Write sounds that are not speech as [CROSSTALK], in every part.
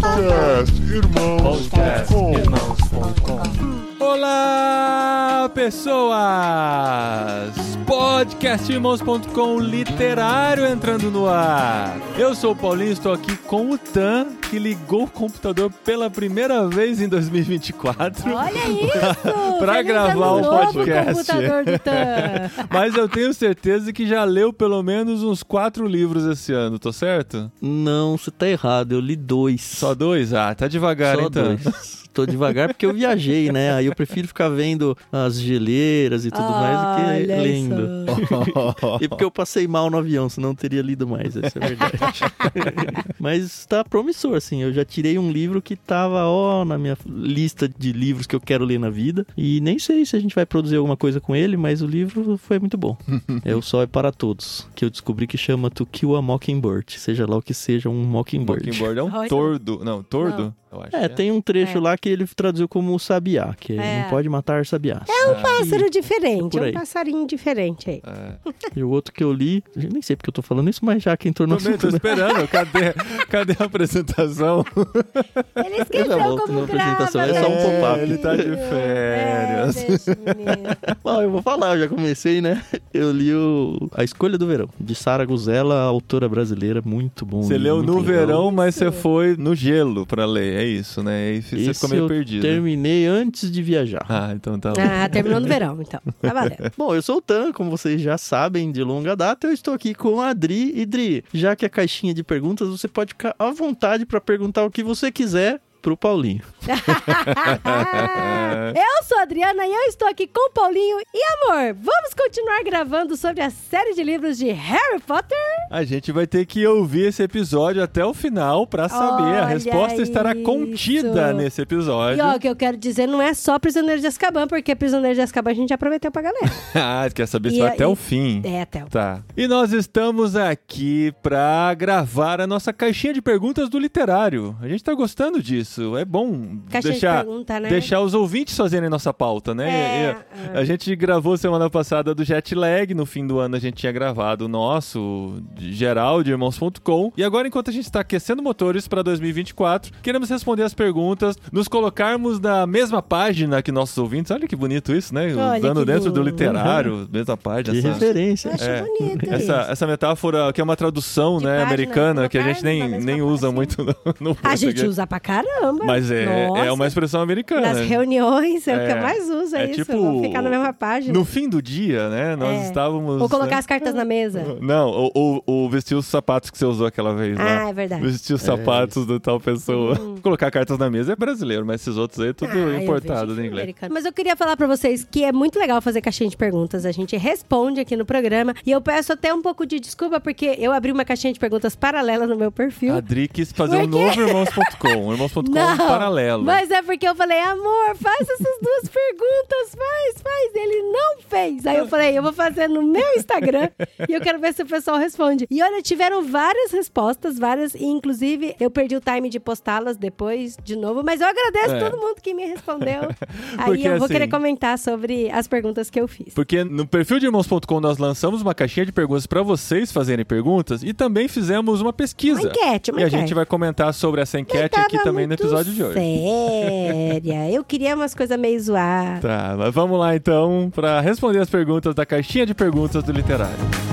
Podcast Irmãos.com Olá, pessoas! Podcastirmãos.com literário entrando no ar. Eu sou o Paulinho, estou aqui com o Tan, que ligou o computador pela primeira vez em 2024. Olha [LAUGHS] isso! Pra Feliz gravar o podcast. computador do Tan. [LAUGHS] Mas eu tenho certeza que já leu pelo menos uns quatro livros esse ano, tô certo? Não, você tá errado. Eu li dois. Só dois? Ah, tá devagar Só então. dois. Tô devagar porque eu viajei, né? Aí eu prefiro ficar vendo as geleiras e tudo mais do que lendo. [LAUGHS] E porque eu passei mal no avião, senão eu teria lido mais, essa é a verdade. [LAUGHS] Mas tá promissor, assim. Eu já tirei um livro que tava, ó, na minha lista de livros que eu quero ler na vida. E nem sei se a gente vai produzir alguma coisa com ele, mas o livro foi muito bom. [LAUGHS] é O Sol é para Todos, que eu descobri que chama To Kill a Mockingbird. Seja lá o que seja um Mockingbird. Mockingbird é um Olha. tordo. Não, tordo? Eu acho É, que tem um trecho É. lá que ele traduziu como sabiá, que É. não pode matar sabiás. É um pássaro diferente, é aí. um passarinho diferente aí. É. [LAUGHS] E o outro que eu li, eu nem sei porque eu tô falando isso, mas já que entrou no Também tô assunto, né? esperando. Cadê, cadê a apresentação? Ele esqueceu como grava, apresentação, é só um pop-up. ele tá de férias. É, deixa o menino. [LAUGHS] Bom, eu vou falar, eu já comecei, né? Eu li o A Escolha do Verão, de Sara Guzella, autora brasileira, muito bom. Você leu no legal. verão, mas você foi no gelo pra ler. É isso, né? E você Esse ficou meio eu perdido. terminei antes de viajar. Ah, então tá bom. Ah, terminou no verão, então. [LAUGHS] Tá valendo. Bom, eu sou o Tan, como vocês já sabem, de longa data, eu estou aqui com a Dri. E Dri, já que a caixinha de perguntas, você pode ficar à vontade para perguntar o que você quiser pro Paulinho. [LAUGHS] eu sou a Adriana e eu estou aqui com o Paulinho. E amor, vamos continuar gravando sobre a série de livros de Harry Potter? A gente vai ter que ouvir esse episódio até o final pra saber. a Olha resposta estará isso. contida nesse E episódio. ó, o que eu quero dizer não é só Prisioneiro de Azkaban, porque Prisioneiro de Azkaban a gente já prometeu pra galera. [LAUGHS] ah, quer saber se E vai a- até e- o fim. É, até o Tá. E nós estamos aqui pra gravar a nossa caixinha de perguntas do literário. A gente tá gostando disso. É bom Caixinha de deixar, pergunta, né? deixar os ouvintes fazerem nossa pauta, né? É, E- e- A gente gravou semana passada do jet lag. No fim do ano a gente tinha gravado o nosso de geral de irmãos.com. E agora, enquanto a gente está aquecendo motores para 2024, queremos responder as perguntas, nos colocarmos na mesma página que nossos ouvintes. Olha que bonito isso, né? Olha Usando dentro do lindo. literário, mesma página. Que essa- referência. Eu acho É. bonito essa, isso. essa metáfora que é uma tradução, De né, página, americana, que a gente nem, nem usa muito no, no A gente usa pra caramba. Mas é, Nossa. é uma expressão americana. Nas reuniões é, o que É. eu mais uso, é, É isso. tipo, Vamos ficar na mesma página. No fim do dia, né, nós É. estávamos... Ou colocar né, as cartas na mesa. Não, ou, ou, ou vestir os sapatos que você usou aquela vez lá. Ah, é verdade. Vestir os sapatos da tal pessoa. Hum. [LAUGHS] Colocar cartas na mesa é brasileiro, mas esses outros aí é tudo Ah, importado em inglês. americano. Mas eu queria falar pra vocês que é muito legal fazer caixinha de perguntas. A gente responde aqui no programa. E eu peço até um pouco de desculpa, porque eu abri uma caixinha de perguntas paralela no meu perfil. A Dri quis fazer um Por quê? novo irmãos.com, irmãos.com Não, paralelo. Mas é porque eu falei, amor, faz essas duas [LAUGHS] perguntas, faz, faz. Ele não fez. Aí eu falei, eu vou fazer no meu Instagram [LAUGHS] e eu quero ver se o pessoal responde. E olha, tiveram várias respostas, várias, e inclusive eu perdi o time de postá-las depois de novo, mas eu agradeço É. todo mundo que me respondeu. [LAUGHS] Aí Porque, eu vou assim, querer comentar sobre as perguntas que eu fiz. Porque no perfil de irmãos.com nós lançamos uma caixinha de perguntas para vocês fazerem perguntas e também fizemos uma pesquisa. Uma enquete, uma e a enquete. gente vai comentar sobre essa enquete Tava aqui também no episódio de hoje. Séria. Eu queria umas coisas meio zoadas. Tá, mas vamos lá então para responder as perguntas da caixinha de perguntas do literário.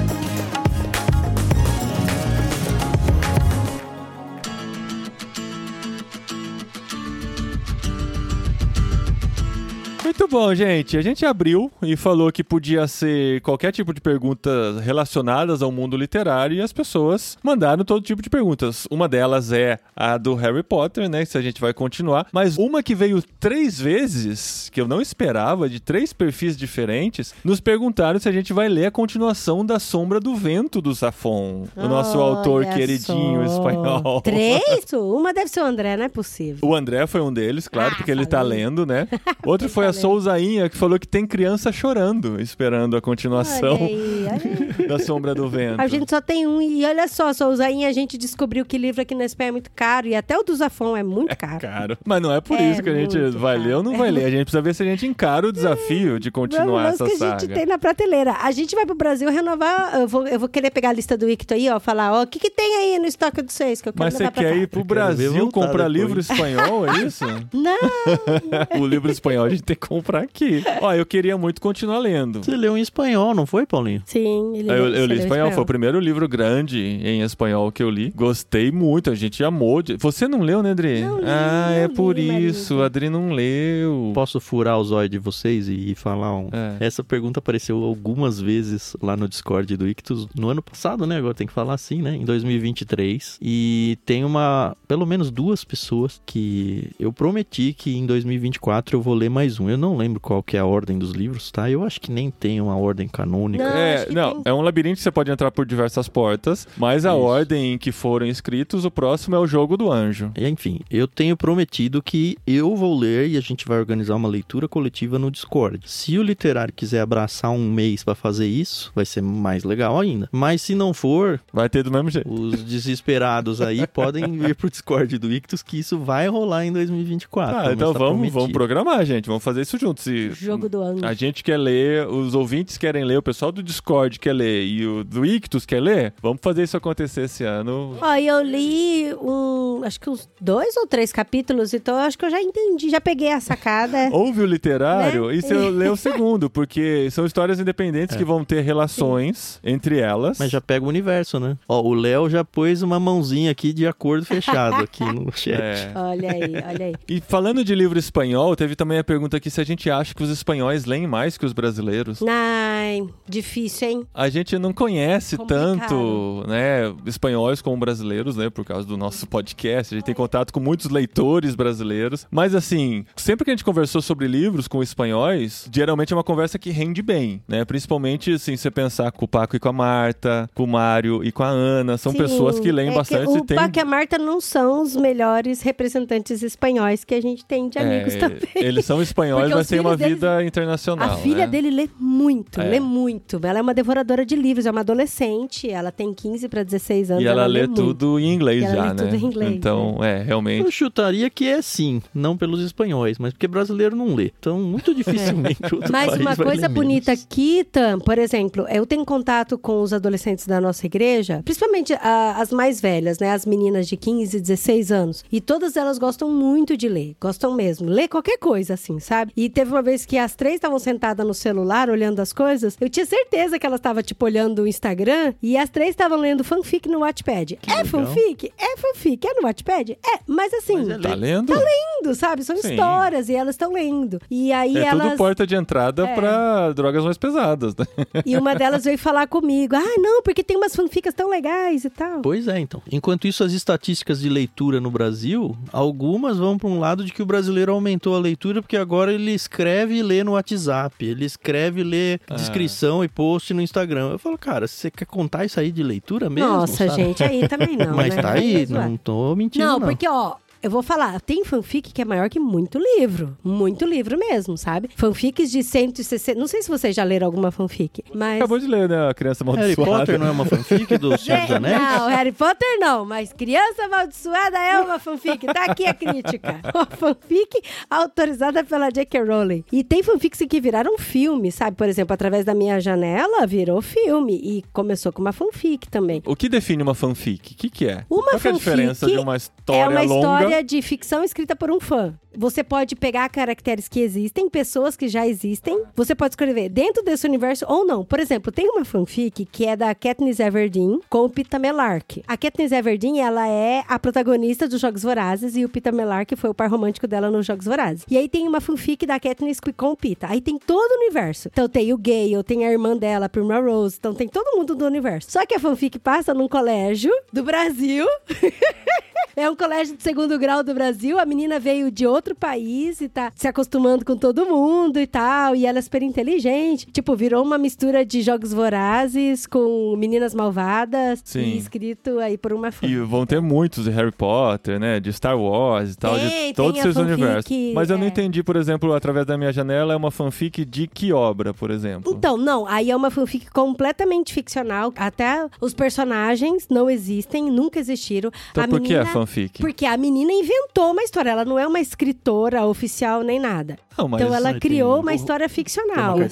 Muito bom, gente. A gente abriu e falou que podia ser qualquer tipo de perguntas relacionadas ao mundo literário e as pessoas mandaram todo tipo de perguntas. Uma delas é a do Harry Potter, né? Se a gente vai continuar. Mas uma que veio três vezes, que eu não esperava, de três perfis diferentes, nos perguntaram se a gente vai ler a continuação da Sombra do Vento do Safon, o nosso Olha autor queridinho só. espanhol. Três? Uma deve ser o André, não é possível. O André foi um deles, claro, Ah, porque ele tá falei. lendo, né? Outro foi a. [LAUGHS] Souzainha que falou que tem criança chorando, esperando a Olha continuação aí, olha aí. [LAUGHS] da Sombra do Vento. A gente só tem um. E olha só, Souzainha, a gente descobriu que livro aqui na Espanha é muito caro. E até o do Zafon é muito caro. Caro. Mas não é por É isso que a gente vai caro. ler ou não vai ler. A gente precisa ver se a gente encara o desafio de continuar Vamos, essa que a saga. gente tem na prateleira. A gente vai pro Brasil renovar. Eu vou, eu vou querer pegar a lista do Icto aí, ó. Falar, ó, o que, que tem aí no estoque dos seis que eu quero Mas você quer ir pro Brasil comprar depois. livro espanhol, é isso? [LAUGHS] Não, [LAUGHS] o livro espanhol a gente tem que comprar aqui. Ó, eu queria muito continuar lendo. Você leu em espanhol, não foi, Paulinho? sim, ele Eu, eu li leu espanhol, foi o primeiro livro grande em espanhol que eu li. Gostei muito, a gente amou. de- Você não leu, né, Adri? Não li, ah, não é li, por marido. isso. A Adri não leu. Posso furar os olhos de vocês e falar um. É. Essa pergunta apareceu algumas vezes lá no Discord do Ictus no ano passado, né? Agora tem que falar assim, né? Em 2023. E tem uma. Pelo menos duas pessoas que eu prometi que em 2024 eu vou ler mais um. Eu não lembro qual que é a ordem dos livros, tá? Eu acho que nem tem uma ordem canônica. Não. É, não, tem- é um labirinto que você pode entrar por diversas portas, mas a Isso. ordem em que foram escritos, o próximo é o jogo do anjo. E, Enfim, eu tenho prometido que eu vou ler e a gente vai organizar uma leitura coletiva no Discord. Se o literário quiser abraçar um mês pra fazer isso, vai ser mais legal ainda. Mas se não for, Vai ter do mesmo jeito. os desesperados aí [LAUGHS] podem vir pro Discord do Ictus que isso vai rolar em 2024. Ah, então tá vamos, prometido. vamos programar, gente. Vamos fazer isso junto. Se Jogo do ano. a gente quer ler, os ouvintes querem ler, o pessoal do Discord quer ler e o do Ictus quer ler, vamos fazer isso acontecer esse ano. Ó, e eu li um, acho que uns dois ou três capítulos, então eu acho que eu já entendi, já peguei a sacada. [LAUGHS] Ouve o literário Né? e você lê [LAUGHS] o segundo, porque são histórias independentes que vão ter relações entre elas. Mas já pega o universo, né? Ó, o Léo já pôs uma mãozinha aqui de acordo fechado aqui no [LAUGHS] chat. É. Olha aí, olha aí. E falando de livro espanhol, teve também a pergunta aqui se a gente acha que os espanhóis leem mais que os brasileiros. Ai, difícil, hein? A gente não conhece Complicado. tanto, né, espanhóis como brasileiros, né, por causa do nosso podcast. A gente tem contato com muitos leitores brasileiros. Mas assim, sempre que a gente conversou sobre livros com espanhóis, geralmente é uma conversa que rende bem, né? Principalmente assim, você pensar com o Paco e com a Marta, com o Mário e com a Ana, são Sim, pessoas que leem é bastante o e tem Paco e a Marta não são os melhores representantes espanhóis que a gente tem de amigos é, também. Eles são espanhóis, [LAUGHS] Porque mas os têm uma vida internacional. A filha né? dele lê muito, É. lê muito. Ela é uma devoradora de livros, é uma adolescente, ela tem 15 para 16 anos. E ela, lê muito. tudo em inglês E ela já, lê né? tudo em inglês, então, é, realmente. Eu chutaria que é sim, não pelos espanhóis, mas porque brasileiro não lê. Então, muito dificilmente [LAUGHS] outro Mas país uma vai coisa ler bonita menos. aqui, Tam, por exemplo, eu tenho contato com os adolescentes da nossa igreja, principalmente a- as mais velhas, né? As meninas de 15, 16 anos. E todas elas gostam muito de ler, gostam mesmo. Ler qualquer coisa, assim, sabe? E teve uma vez que as três estavam sentadas no celular, olhando as coisas, eu tinha certeza que elas estavam, tipo, olhando o Instagram e as três estavam lendo fanfic no Wattpad. é legal. fanfic? É fanfic. É no Wattpad? É, mas assim... Mas é Tá lendo? Tá lendo, sabe? São Sim. histórias e elas estão lendo. E aí é elas. tudo porta de entrada É. pra drogas mais pesadas, né? E uma delas veio falar comigo: ah, não, porque tem umas fanficas tão legais e tal. Pois é, então. Enquanto isso, as estatísticas de leitura no Brasil, algumas vão para um lado de que o brasileiro aumentou a leitura porque agora ele escreve e lê no WhatsApp, ele escreve e lê Ah. descrição e post no Instagram. Eu falo, cara, você quer contar isso aí de leitura mesmo? Nossa, sabe? gente, aí também não. Mas né? tá aí, não tô mentindo. Não, Não, porque, ó. Eu vou falar, tem fanfic que é maior que muito livro. Muito livro mesmo, sabe? Fanfics de 160. Não sei se vocês já leram alguma fanfic, mas. Acabou de ler, né? A criança Harry amaldiçoada. Potter não é uma fanfic do [LAUGHS] Senhor dos É, Anéis? Não, Harry Potter não, mas Criança Amaldiçoada é uma fanfic. Tá aqui a crítica. [LAUGHS] Uma fanfic autorizada pela J.K. Rowling. E tem fanfics que viraram filme, sabe? Por exemplo, Através da Minha Janela virou filme e começou com uma fanfic também. O que define uma fanfic? O que, que é? Uma Qual que é a fanfic diferença de uma história é uma longa? história de ficção escrita por um fã. Você pode pegar caracteres que existem, pessoas que já existem. Você pode escrever dentro desse universo ou não. Por exemplo, tem uma fanfic que é da Katniss Everdeen com o Pita Melark. A Katniss Everdeen, ela é a protagonista dos Jogos Vorazes e o Pita Melark foi o par romântico dela nos Jogos Vorazes. E aí tem uma fanfic da Katniss com o Pita. Aí tem todo o universo. Então tem o Gale, tem a irmã dela, a Prima Rose. Então tem todo mundo do universo. Só que a fanfic passa num colégio do Brasil [LAUGHS] É um colégio de segundo grau do Brasil. A menina veio de outro país e tá se acostumando com todo mundo e tal. E ela é super inteligente. Tipo, virou uma mistura de jogos vorazes com meninas malvadas. Sim. E escrito aí por uma fã. E vão ter muitos de Harry Potter, né? De Star Wars e tal, Tem, de tem todos esses universos. Mas eu não é. entendi, por exemplo, através da minha janela, é uma fanfic de que obra, por exemplo? Então, não, aí é uma fanfic completamente ficcional. Até os personagens não existem, nunca existiram. Então a por que é menina- fanfic? Porque a menina inventou uma história, ela não é uma escritora oficial nem nada. Não, então ela criou uma o- história ficcional. uma o,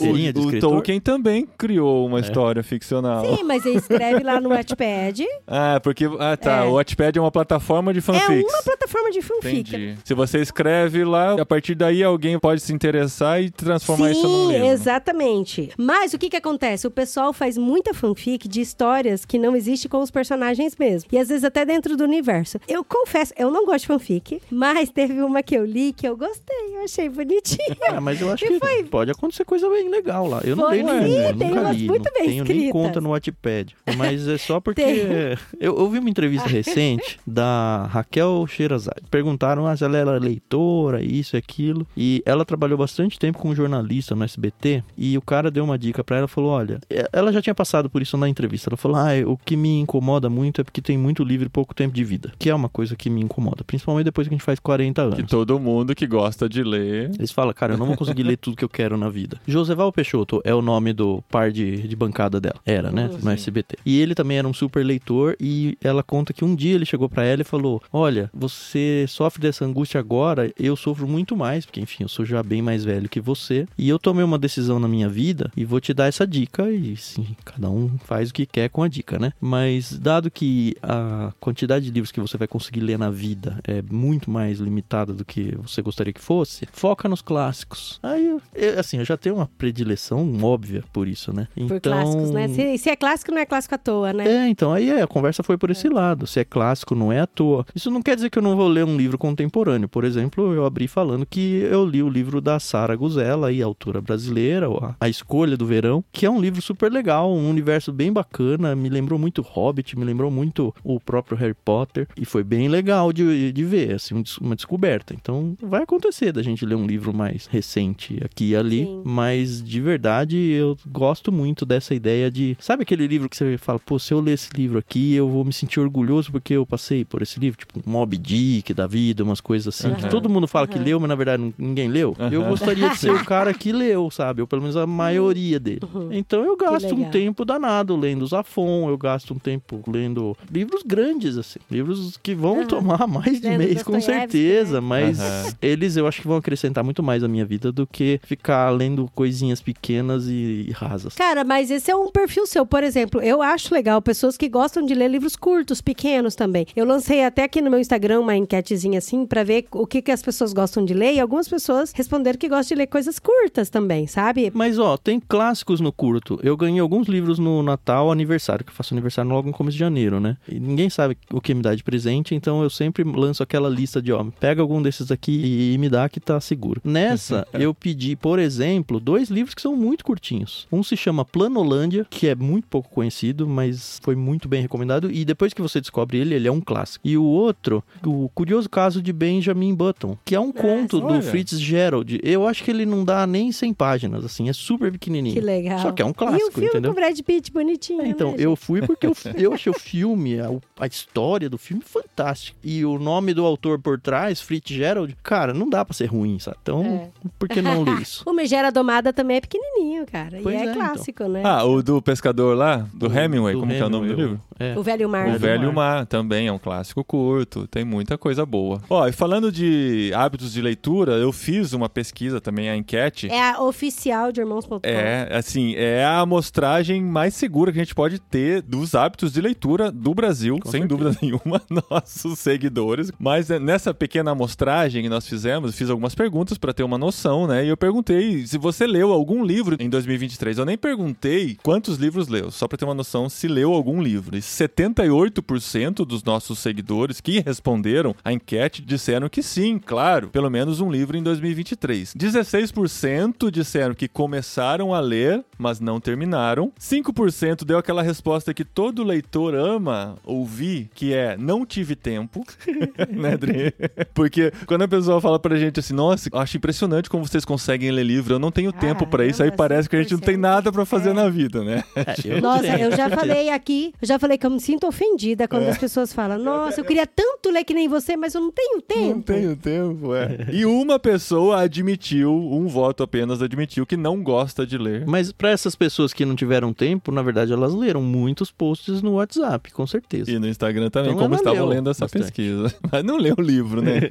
o? Tolkien também criou uma história ficcional. Sim, mas ele escreve lá no [LAUGHS] Wattpad. Ah, porque. Ah, tá. É. O Wattpad é uma plataforma de fanfics. É uma plataforma de fanfic. Entendi. Se você escreve lá, a partir daí alguém pode se interessar e transformar isso num Sim, livro. exatamente. Mas o que que acontece? O pessoal faz muita fanfic de histórias que não existem com os personagens mesmo. E às vezes até dentro do universo. Eu confesso, eu não gosto de fanfic, mas teve uma que eu li que eu gostei, eu achei bonitinha. Ah, [LAUGHS] mas eu acho E que foi- pode acontecer coisa bem legal lá. Eu não Foi, sim, nenhuma, tem nunca li. muito não bem tenho nem escritas. conta no Wattpad. Mas é só porque... [LAUGHS] Eu, eu vi uma entrevista [LAUGHS] recente da Raquel Sherazade. Perguntaram ah, se ela era leitora, isso e aquilo. E ela trabalhou bastante tempo com um jornalista no SBT. E o cara deu uma dica pra ela, falou, olha... Ela já tinha passado por isso na entrevista. Ela falou, ah, o que me incomoda muito é porque tem muito livro e pouco tempo de vida. Que é uma coisa que me incomoda. Principalmente depois que a gente faz 40 anos. Que todo mundo que gosta de ler. Eles falam, cara, eu não vou conseguir ler tudo que eu quero na vida. [LAUGHS] Joseval Peixoto é o nome do par de, de bancada dela. Era, né? No SBT. E ele também era um super leitor e ela conta que um dia ele chegou pra ela e falou: Olha, você sofre dessa angústia agora, eu sofro muito mais, porque enfim, eu sou já bem mais velho que você. E eu tomei uma decisão na minha vida e vou te dar essa dica. E sim, cada um faz o que quer com a dica, né? Mas dado que a quantidade de livros que você vai conseguir ler na vida é muito mais limitada do que você gostaria que fosse, foca nos clássicos. Aí, eu- eu- assim, eu já tenho uma predileção óbvia por isso, né? Por clássicos, né? Se, se é clássico, não é clássico à toa, né? É, então, aí é, a conversa foi por esse lado. Se é clássico, não é à toa. Isso não quer dizer que eu não vou ler um livro contemporâneo. Por exemplo, eu abri falando que eu li o livro da Sara Guzella, aí, autora brasileira, a, Escolha do Verão, que é um livro super legal, um universo bem bacana, me lembrou muito Hobbit, me lembrou muito o próprio Harry Potter, e foi bem legal de, de ver, assim, um uma descoberta. Então, vai acontecer da gente ler um livro mais recente aqui e ali, Sim. mas de verdade eu gosto muito dessa ideia de. Sabe aquele livro que você fala, pô, se eu ler esse livro aqui, eu vou me sentir orgulhoso porque eu passei por esse livro, tipo Mob Dick da vida, umas coisas assim, que Aham. todo mundo fala que leu, mas na verdade ninguém leu. Eu Aham. gostaria de ser o [LAUGHS] cara que leu, sabe? Ou pelo menos a maioria dele. Então eu gasto um tempo danado lendo Zafon, eu gasto um tempo lendo livros grandes, assim. Livros que vão tomar [LAUGHS] mais de Lendo mês, com Dostoiévski, certeza. né? Mas eles eu acho que vão acrescentar muito mais à minha vida do que ficar lendo coisinhas pequenas e, e rasas. Cara, mas esse é um perfil seu. Por exemplo, eu acho legal pessoas que gostam de ler livros curtos, pequenos também. Eu lancei até aqui no meu Instagram uma enquetezinha assim pra ver o que, que as pessoas gostam de ler e algumas pessoas responderam que gostam de ler coisas curtas também, sabe? Mas ó, tem clássicos no curto. Eu ganhei alguns livros no Natal, aniversário, que eu faço aniversário logo no começo de janeiro, né? E ninguém sabe o que me dá de presente, então eu sempre lanço aquela lista de, ó, pega algum desses aqui e me dá que tá seguro. Nessa, eu pedi, por exemplo, dois livros que são muito curtinhos. Um se chama Planolândia, que é muito pouco conhecido, mas foi muito bem recomendado, e depois que você descobre ele, ele é um clássico. E o outro, o curioso caso de Benjamin Button, que é um conto do olha. Fritz Gerald. Eu acho que ele não dá nem 100 páginas, assim, é super pequenininho. Que legal. Só que é um e o clássico, filme entendeu? com o Brad Pitt bonitinho, É, então, né, eu gente? fui porque eu, eu achei o filme, a, a história do filme fantástica. E o nome do autor por trás, Fritz Gerald, cara, não dá pra ser ruim, sabe? Então, É. por que não ler isso? [LAUGHS] O Megera Domada também é pequenininho, cara. Pois e é, é, então. clássico, né? Ah, o do pescador lá, do Hemingway, Do como que é o nome do Hemingway, livro? É. O Velho Mar. O Velho Mar. Também é um clássico curto, tem muita coisa boa. Ó, e falando de hábitos de leitura, eu fiz uma pesquisa também, a enquete. É a oficial de irmãos.com. É, assim, é a amostragem mais segura que a gente pode ter dos hábitos de leitura do Brasil, Com sem certeza. dúvida [LAUGHS] nenhuma, nossos seguidores. Mas é, nessa pequena amostragem que nós fizemos, fiz algumas perguntas pra ter uma noção, né? E eu perguntei se você leu algum livro em 2023. Eu nem perguntei quantos livros leu, só pra ter uma noção se leu algum livro. E 78% dos nossos seguidores que responderam a enquete disseram que sim, claro, pelo menos um livro em 2023. 16% disseram que começaram a ler, mas não terminaram. 5% deu aquela resposta que todo leitor ama ouvir, que é não tive tempo, [LAUGHS] né, Adri? Porque quando a pessoa fala pra gente assim, nossa, acho impressionante como vocês conseguem ler livro, eu não tenho tempo pra isso, aí parece que a gente não tem 5%. nada pra fazer É. na vida, né? É, eu Nossa, tenho. eu já falei aqui, eu já falei que eu me sinto ofendida quando as pessoas falam, nossa, eu queria tanto ler que nem você, mas eu não tenho tempo. Não tenho tempo, é. [LAUGHS] E uma pessoa admitiu, um voto apenas admitiu que não gosta de ler. Mas pra essas pessoas que não tiveram tempo, na verdade, elas leram muitos posts no WhatsApp, com certeza. E no Instagram também, Então como estavam lendo essa bastante. pesquisa. [LAUGHS] Mas não leu o livro, né? [LAUGHS]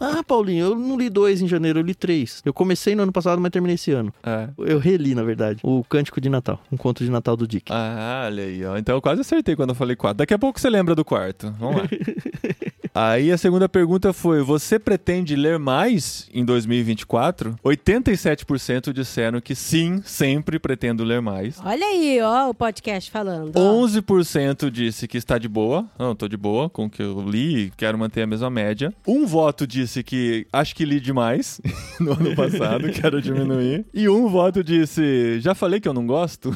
Ah, Paulinho, eu não li dois em janeiro, eu li três. Eu comecei no ano passado, mas terminei esse ano. É. Eu reli, na verdade, o Cântico de Natal, um conto de Natal do Dick. Ah, olha aí, ó. Então eu quase acertei quando eu falei quatro. Daqui a pouco você lembra do quarto. Vamos lá. Aí a segunda pergunta foi: você pretende ler mais em 2024? 87% disseram que sim, sempre pretendo ler mais. Olha aí, ó, o podcast falando. ó. 11% disse que está de boa. Não, tô de boa com o que eu li e quero manter a mesma média. Um voto disse que acho que li demais [LAUGHS] no ano passado, [LAUGHS] quero diminuir. E um voto disse, já falei que eu não gosto.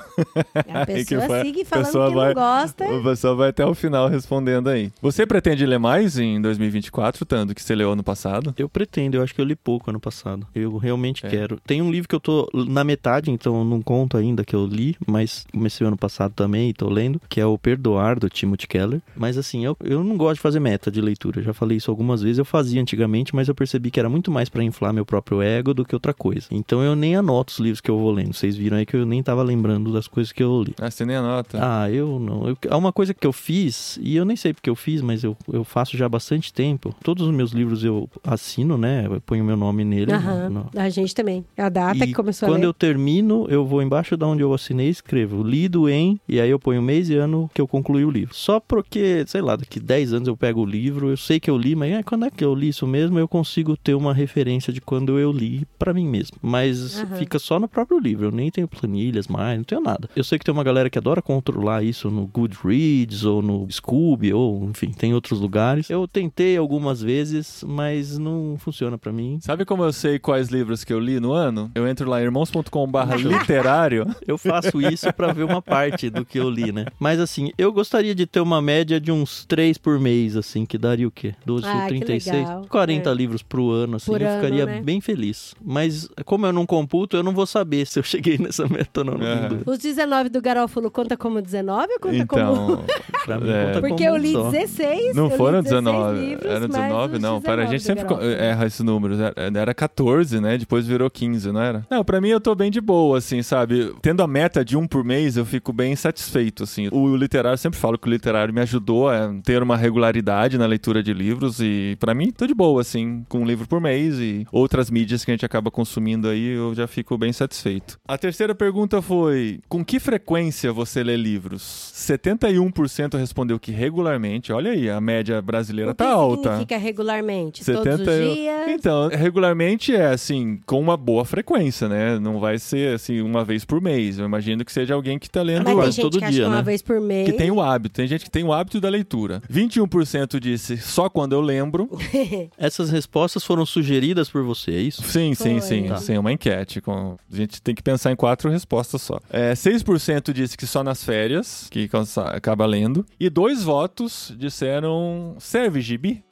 A [LAUGHS] que pessoa foi- sigue a falando pessoa que vai- não gosta. O pessoal vai até o final respondendo aí. Você pretende ler mais em 2024, Tando, que você leu ano passado? Eu pretendo, eu acho que eu li pouco ano passado. Eu realmente É. quero. Tem um livro que eu tô na metade, então eu não conto ainda que eu li, mas comecei ano passado também e tô lendo, que é o Perdoar, do Timothy Keller. Mas assim, eu, eu não gosto de fazer meta de leitura. Eu já falei isso algumas vezes, eu fazia antigamente, mas eu percebi que era muito mais pra inflar meu próprio ego do que outra coisa. Então eu nem anoto os livros que eu vou lendo. Vocês viram aí que eu nem tava lembrando das coisas que eu li. Ah, você nem anota. Ah, eu não. Eu, há uma coisa que eu fiz, e eu nem sei porque eu fiz, mas eu, eu faço já há bastante tempo. Todos os meus livros eu assino, né? Eu ponho meu nome nele. Aham, no- A gente também. É a data e que começou a quando ler. eu termino, eu vou embaixo da onde eu assinei e escrevo lido em, e aí eu ponho mês e ano que eu concluí o livro. Só porque, sei lá, daqui 10 anos eu pego o livro, eu sei que eu li, mas é, quando é que eu li isso mesmo, eu consigo ter uma referência de quando eu li pra mim mesmo. Mas Aham. fica só no próprio livro, eu nem tenho planilhas mais, não tenho nada. Eu sei que tem uma galera que adora controlar isso no Goodreads ou no Scooby, ou enfim, tem outros lugares. Eu tentei algumas vezes, mas não funciona pra mim. Sabe como eu sei quais livros que eu li no ano? Eu entro lá, irmãos.com.br literário. [LAUGHS] Eu faço isso pra ver uma parte do que eu li, né? Mas assim, eu gostaria de ter uma média de uns três por mês, assim, que daria o quê? 12 Ah, por que 36? legal. 40 É. livros pro ano, assim, Por eu ano, ficaria né? bem feliz. Mas como eu não computo, eu não vou saber se eu cheguei nessa meta ou não. É. Os 19 do Garófalo conta como 19 ou conta como... Então, [LAUGHS] Pra mim, É. conta Porque como eu li só. 16. não foram 16 19. livros, Era mas 19, os não. Para, a 19 gente sempre erra esses números. Era, era 14, né? Depois virou 15, não era? Não, pra mim eu tô bem de boa, assim, sabe? Tendo a meta de um por mês, eu fico bem satisfeito, assim. O literário, eu sempre falo que o literário me ajudou a ter uma regularidade na leitura de livros e pra mim tô de boa, assim, com um livro por mês e outras mídias que a gente acaba consumindo aí, eu já fico bem satisfeito. A terceira pergunta foi: com que frequência você lê livros? 71% respondeu que regularmente. Olha aí, a média brasileira O que tá alta. significa regularmente? Todos 70 os dias? Então, regularmente é assim, com uma boa frequência, né? Não vai ser assim uma vez por mês. Eu imagino que seja alguém que tá lendo Mas tem quase gente todo que acha dia, que uma né? vez por mês. que tem o hábito. Tem gente que tem o hábito da leitura. 21% disse só quando eu lembro. [LAUGHS] Essas respostas foram sugeridas por você, é isso? Sim, sim, Foi. sim. Tá. Sim, uma enquete. Com... A gente tem que pensar em quatro respostas só. É, 6% disse que só nas férias, que acaba lendo. E dois votos disseram serve gibi.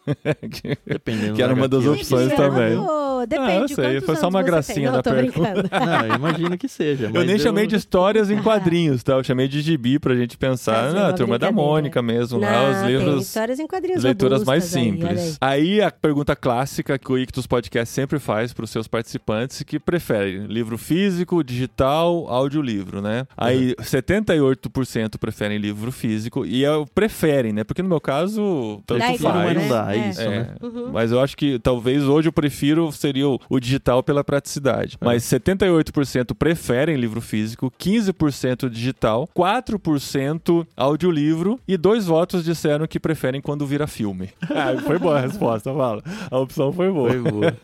Que- [LAUGHS] Dependendo Que era uma das opções também. Depende Ah, eu sei, foi só uma gracinha da pergunta. Não, eu [LAUGHS] imagino que seja. Eu nem chamei de histórias em Ah. [LAUGHS] quadrinhos, tá? Eu chamei de gibi pra gente pensar. Na uma turma da. Mônica mesmo, lá, Não, os livros. histórias em quadrinhos Leituras mais robustas aí, simples. aí. Aí a pergunta clássica que o Ictus Podcast sempre faz para os seus participantes, que prefere livro físico, digital, audiolivro, né? Aí 78% preferem livro físico e é o preferem, né? Porque no meu caso, tanto Dá faz. igual, né? não dá, é É. isso, É, né? Uhum. Mas eu acho que talvez hoje eu prefiro ser seria o, o digital pela praticidade. É. Mas 78% preferem livro físico, 15% digital, 4% audiolivro e dois votos disseram que preferem quando vira filme. [LAUGHS] Ah, foi boa a resposta, fala. A opção foi boa. Foi boa.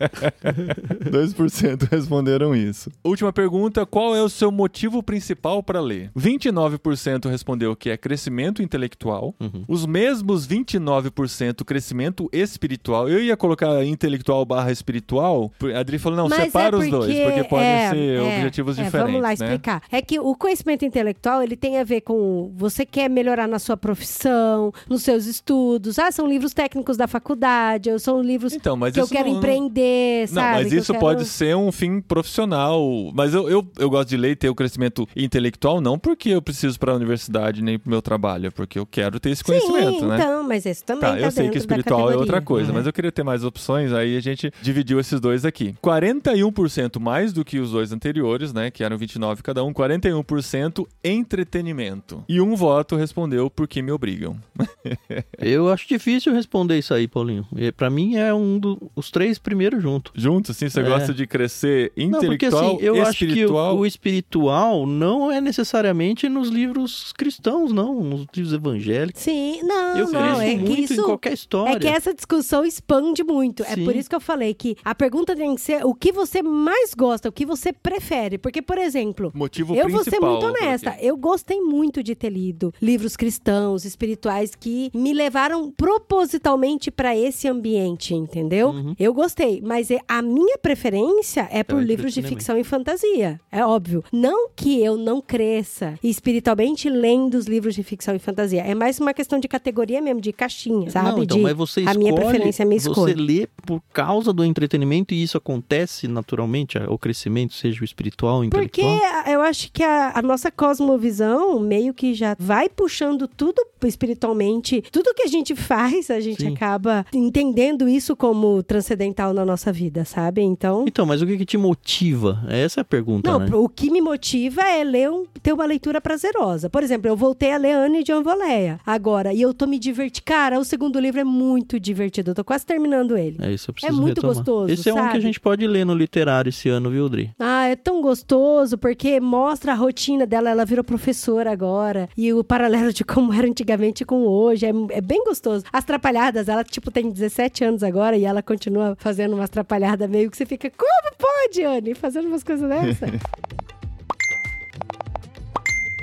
[LAUGHS] 2% responderam isso. Última pergunta: qual é o seu motivo principal para ler? 29% respondeu que é crescimento intelectual. Uhum. Os mesmos 29% crescimento espiritual. Eu ia colocar intelectual barra espiritual. A Adri falou: não, Mas separa é os dois, porque- podem é, ser é, objetivos é, diferentes. Vamos lá né? explicar. É que o conhecimento intelectual ele tem a ver com você quer melhorar na sua profissão, nos seus estudos. Ah, são livros técnicos da faculdade, ou são livros Então, mas que eu quero não- empreender, Não, sabe? mas isso quero- pode ser um fim profissional. Mas eu, eu, eu gosto de ler e ter o crescimento intelectual, não porque eu preciso para a universidade nem pro meu trabalho, é porque eu quero ter esse conhecimento, Sim, né? então, mas isso também Tá, tá, eu sei que espiritual é outra coisa, Uhum. mas eu queria ter mais opções, aí a gente dividiu esses dois aqui. 41% mais do que os dois anteriores, né, que eram 29 cada um, 41% entretenimento. E um voto respondeu porque me obrigam. [LAUGHS] Eu acho difícil responder isso aí, Paulinho. E Pra mim é um dos três primeiros juntos. Juntos, assim, você É. gosta de crescer Não, porque intelectual, assim, eu acho que espiritual. o, o espiritual não é necessariamente nos livros cristãos, não, nos livros evangélicos. Sim, não, eu não, cresço é que muito isso em qualquer história. É que essa discussão expande muito. É Sim. por isso que eu falei que a pergunta tem que ser o que você mais gosta, o que você prefere. Porque, por exemplo, Motivo eu vou ser muito honesta. Eu gostei muito de ter lido livros cristãos, espirituais que me levaram propositalmente para esse ambiente, entendeu? Uhum. Eu gostei, mas é- a minha preferência é por o livros de ficção e fantasia. É óbvio. Não que eu não cresça espiritualmente lendo os livros de ficção e fantasia. É mais uma questão de categoria mesmo, de caixinha, sabe? Não, então, de mas você a escolhe, minha preferência, a minha você escolha. lê por causa do entretenimento e isso acontece naturalmente, o crescimento, seja o espiritual Porque intelectual. eu acho que a, a nossa cosmovisão meio que já vai puxando tudo espiritualmente. Tudo que a gente faz, a gente Sim. acaba entendendo isso como transcendental na nossa vida, sabe? Então. Então, mas o que, que te motiva? Essa é a pergunta, Não, né? o que me motiva é ler um, ter uma leitura prazerosa. Por exemplo, eu voltei a ler Anne de Anvoleia agora e eu tô me divertindo. Cara, o segundo livro é muito divertido. Eu tô quase terminando ele. É isso, eu preciso muito retomar. gostoso, Esse é um que a sabe? gente pode ler no literário esse ano, viu, Dri? Ah, é tão gostoso porque mostra a rotina dela. Ela virou professora agora. E o paralelo de como era antigamente com hoje. É, é bem gostoso. As trapalhadas, ela, tipo, tem 17 anos agora e ela continua fazendo umas trapalhadas meio que você fica. Como pode, Anne? Fazendo umas coisas dessas? [LAUGHS]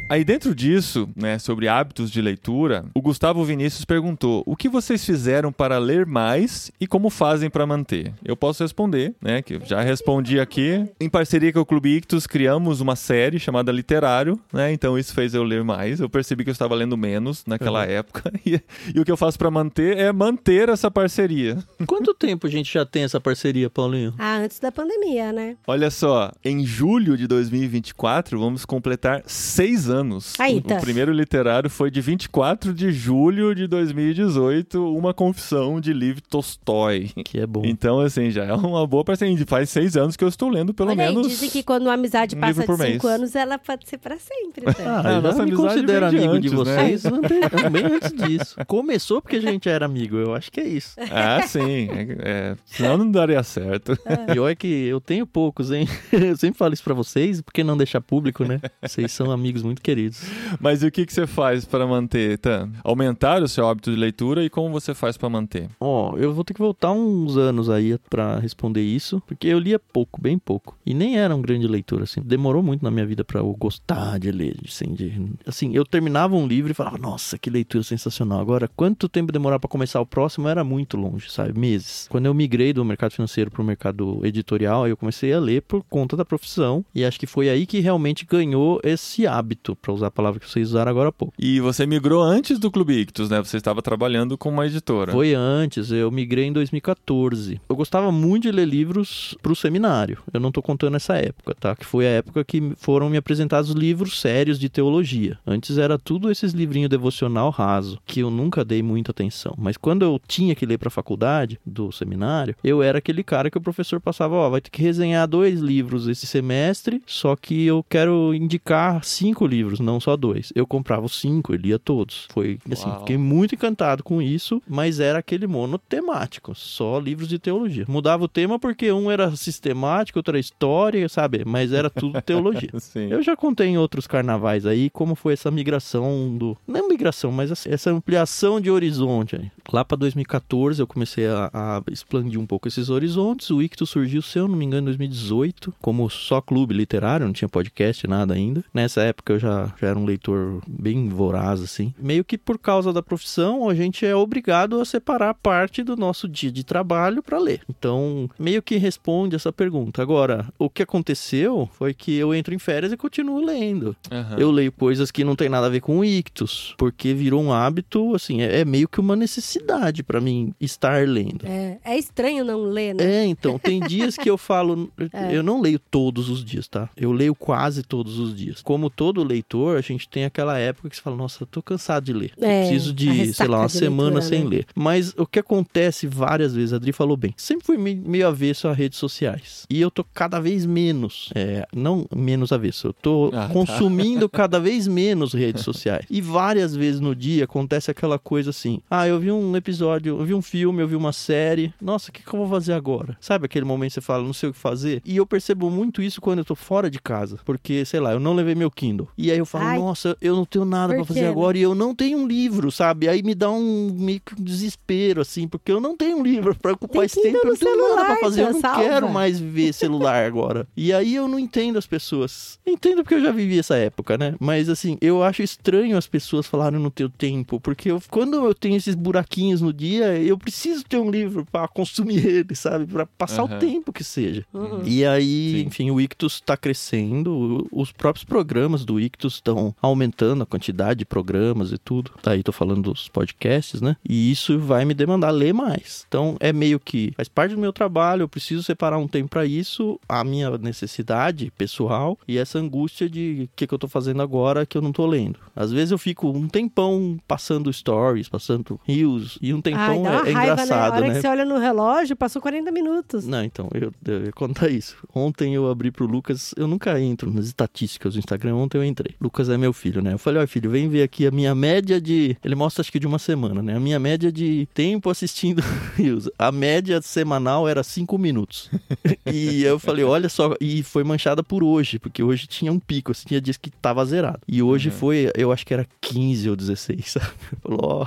Aí dentro disso, né, sobre hábitos de leitura, o Gustavo Vinícius perguntou: "O que vocês fizeram para ler mais e como fazem para manter?". Eu posso responder, né, que eu já respondi aqui. Em parceria com o Clube Ictus, criamos uma série chamada Literário, né? Então isso fez eu ler mais. Eu percebi que eu estava lendo menos naquela época [LAUGHS] e, e o que eu faço para manter é manter essa parceria. Quanto tempo a gente já tem essa parceria, Paulinho? ah, antes da pandemia, né? Olha só, em julho de 2024 vamos completar seis anos. Aí, o, tá. o primeiro literário foi de 24 de julho de 2018, uma confissão de Liv Tolstói. Que é bom. Então, assim, já é uma boa parceria. Faz seis anos que eu estou lendo, pelo Olha aí, menos. dizem que quando a amizade um passa de 5 mês. anos, ela pode ser pra sempre. Né? Ah, [LAUGHS] Ah, eu me amizade considero de amigo de antes, né? vocês ante- [LAUGHS] bem antes disso. Começou porque a gente era amigo, eu acho que é isso. Ah, sim. É, é, senão não daria certo. [LAUGHS] E olha que eu tenho poucos, hein? Eu sempre falo isso pra vocês, porque não deixar público, né? Vocês são amigos muito queridos. Mas o que, que você faz para manter, Tan? Aumentar o seu hábito de leitura e como você faz para manter? Ó, eu vou ter que voltar uns anos aí pra responder isso, porque eu lia pouco, bem pouco. E nem era um grande leitor, assim. Demorou muito na minha vida pra eu gostar de ler, assim, de... assim, eu terminava um livro e falava, nossa, que leitura sensacional. Agora, quanto tempo demorar pra começar o próximo era muito longe, sabe? Meses. Quando eu migrei do mercado financeiro pro mercado editorial, aí eu comecei a ler por conta da profissão, e acho que foi aí que realmente ganhou esse hábito, pra usar a palavra que vocês usaram agora há pouco. E você migrou antes do Clube Ictus, né? Você estava trabalhando com uma editora. Foi antes, eu migrei em 2014. Eu gostava muito de ler livros pro seminário. Eu não tô contando essa época, tá? Que foi a época que foram me apresentados livros sérios de teologia. Antes era tudo esses livrinhos devocional raso, que eu nunca dei muita atenção. Mas quando eu tinha que ler pra faculdade do seminário, eu era aquele cara que o professor passava, ó, vai ter que resenhar dois livros esse semestre, só que eu quero indicar cinco livros livros, não só dois. Eu comprava os cinco, eu lia todos. Foi assim, Uau. fiquei muito encantado com isso, mas era aquele monotemático, só livros de teologia. Mudava o tema porque um era sistemático, outro era história, sabe? Mas era tudo teologia. [LAUGHS] Eu já contei em outros carnavais aí como foi essa migração do. Não migração, mas assim, essa ampliação de horizonte aí. Lá pra 2014 eu comecei a, a expandir um pouco esses horizontes. O Ictus surgiu, se eu não me engano, em 2018, como só clube literário, não tinha podcast, nada ainda. Nessa época eu já, já era um leitor bem voraz, assim. Meio que por causa da profissão, a gente é obrigado a separar parte do nosso dia de trabalho para ler. Então, meio que responde essa pergunta. Agora, o que aconteceu foi que eu entro em férias e continuo lendo. Aham. Eu leio coisas que não tem nada a ver com o ictus, porque virou um hábito, assim, é, é meio que uma necessidade para mim estar lendo. É, é estranho não ler, né? É, então, tem dias que eu falo. [LAUGHS] Eu não leio todos os dias, tá? Eu leio quase todos os dias. Como todo leitor, a gente tem aquela época que você fala, nossa, eu tô cansado de ler. Eu É, preciso de, ressaca sei lá, uma semana leitura, sem né? ler. Mas o que acontece várias vezes, a Adri falou bem, sempre fui me- meio avesso a redes sociais. E eu tô cada vez menos. É, não menos avesso, eu tô Ah, tá. [LAUGHS] consumindo cada vez menos redes sociais. E várias vezes no dia acontece aquela coisa assim: ah, eu vi um episódio, eu vi um filme, eu vi uma série. Nossa, o que, que eu vou fazer agora? Sabe aquele momento que você fala, não sei o que fazer? E eu percebo muito isso quando eu tô fora de casa. Porque, sei lá, eu não levei meu Kindle. E aí eu falo, Ai. nossa, eu não tenho nada Por pra fazer agora e eu não tenho um livro, sabe? Aí me dá um meio que um desespero, assim, porque eu não tenho um livro pra ocupar Tem esse tempo, eu não tenho nada pra celular, fazer, eu tia, não salva. quero mais ver celular [LAUGHS] agora. E aí eu não entendo as pessoas. Entendo porque eu já vivi essa época, né? Mas assim, eu acho estranho as pessoas falarem no teu tempo, porque eu- quando eu tenho esses buraquinhos no dia, eu preciso ter um livro pra consumir [LAUGHS] ele, sabe? Pra passar Aham. o tempo que seja. Uhum. E aí, Sim. enfim, o Ictus tá crescendo, os próprios programas do Ictus estão aumentando a quantidade de programas e tudo. Tá aí, tô falando dos podcasts, né? E isso vai me demandar ler mais. Então, é meio que faz parte do meu trabalho, eu preciso separar um tempo pra isso, a minha necessidade pessoal e essa angústia de o que, que eu tô fazendo agora que eu não tô lendo. Às vezes eu fico um tempão passando stories, passando reels, e um Ai, tempão uma é, é raiva, né? A engraçado, hora né? que você olha no relógio, passou 40 minutos. Não, então, eu, eu ia contar isso. Ontem eu abri pro Lucas, eu nunca entro nas estatísticas do Instagram, ontem eu entrei. Lucas é meu filho, né? Eu falei, ó filho, vem ver aqui a minha média de... Ele mostra acho que de uma semana, né? A minha média de tempo assistindo [LAUGHS] Reels. A média semanal era 5 minutos. [LAUGHS] e eu falei, olha só, e foi manchada por hoje, porque hoje tinha um pico, assim, tinha dias que tava zerado. E hoje Uhum. foi, eu acho que era 15 ou 16, [LAUGHS] sabe? Falou, ó...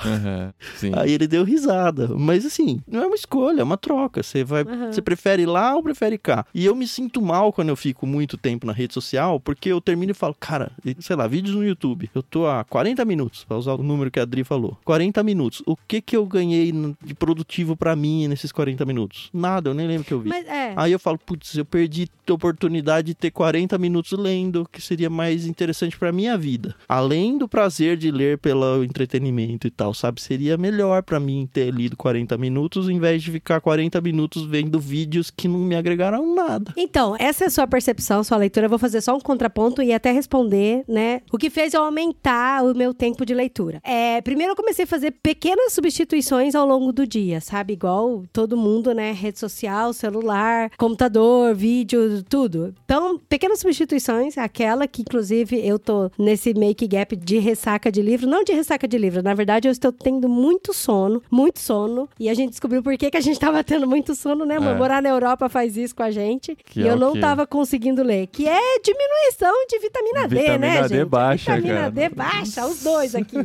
Sim. Aí ele deu risada. Mas assim, não é uma escolha, é uma troca. Você vai. Aham. Você prefere lá ou prefere cá? E eu me sinto mal quando eu fico muito tempo na rede social, porque eu termino e falo, cara, sei lá, vídeos no YouTube. Eu tô há 40 minutos, pra usar o número que a Adri falou. 40 minutos. O que que eu ganhei de produtivo pra mim nesses 40 minutos? Nada, eu nem lembro que eu vi. Mas é. Aí eu falo, putz, eu perdi a oportunidade de ter 40 minutos lendo, que seria mais interessante pra minha vida. Além do prazer de ler pelo entretenimento e tal, sabe? Seria melhor pra mim ter lido 40 minutos, em vez de ficar 40 minutos vendo vídeos que não me agregaram nada. Então, essa é a sua percepção, sua leitura. Eu vou fazer só um contraponto e até responder, né? O que fez eu aumentar o meu tempo de leitura. É, primeiro eu comecei a fazer pequenas substituições ao longo do dia, sabe? Igual todo mundo, né? Rede social, celular, computador, vídeo, tudo. Então, pequenas substituições, aquela que inclusive eu tô nesse make gap de ressaca de livro, não de ressaca de livro, na verdade eu estou tendo muito sono, muito sono, e a gente descobriu por que, que a gente tava tendo muito sono, né? É. Morar na Europa faz isso com a gente. Que e é eu não tava conseguindo ler. Que é diminuição de vitamina, D, Vitamina né, D gente? baixa, Vitamina cara. D baixa, os dois aqui.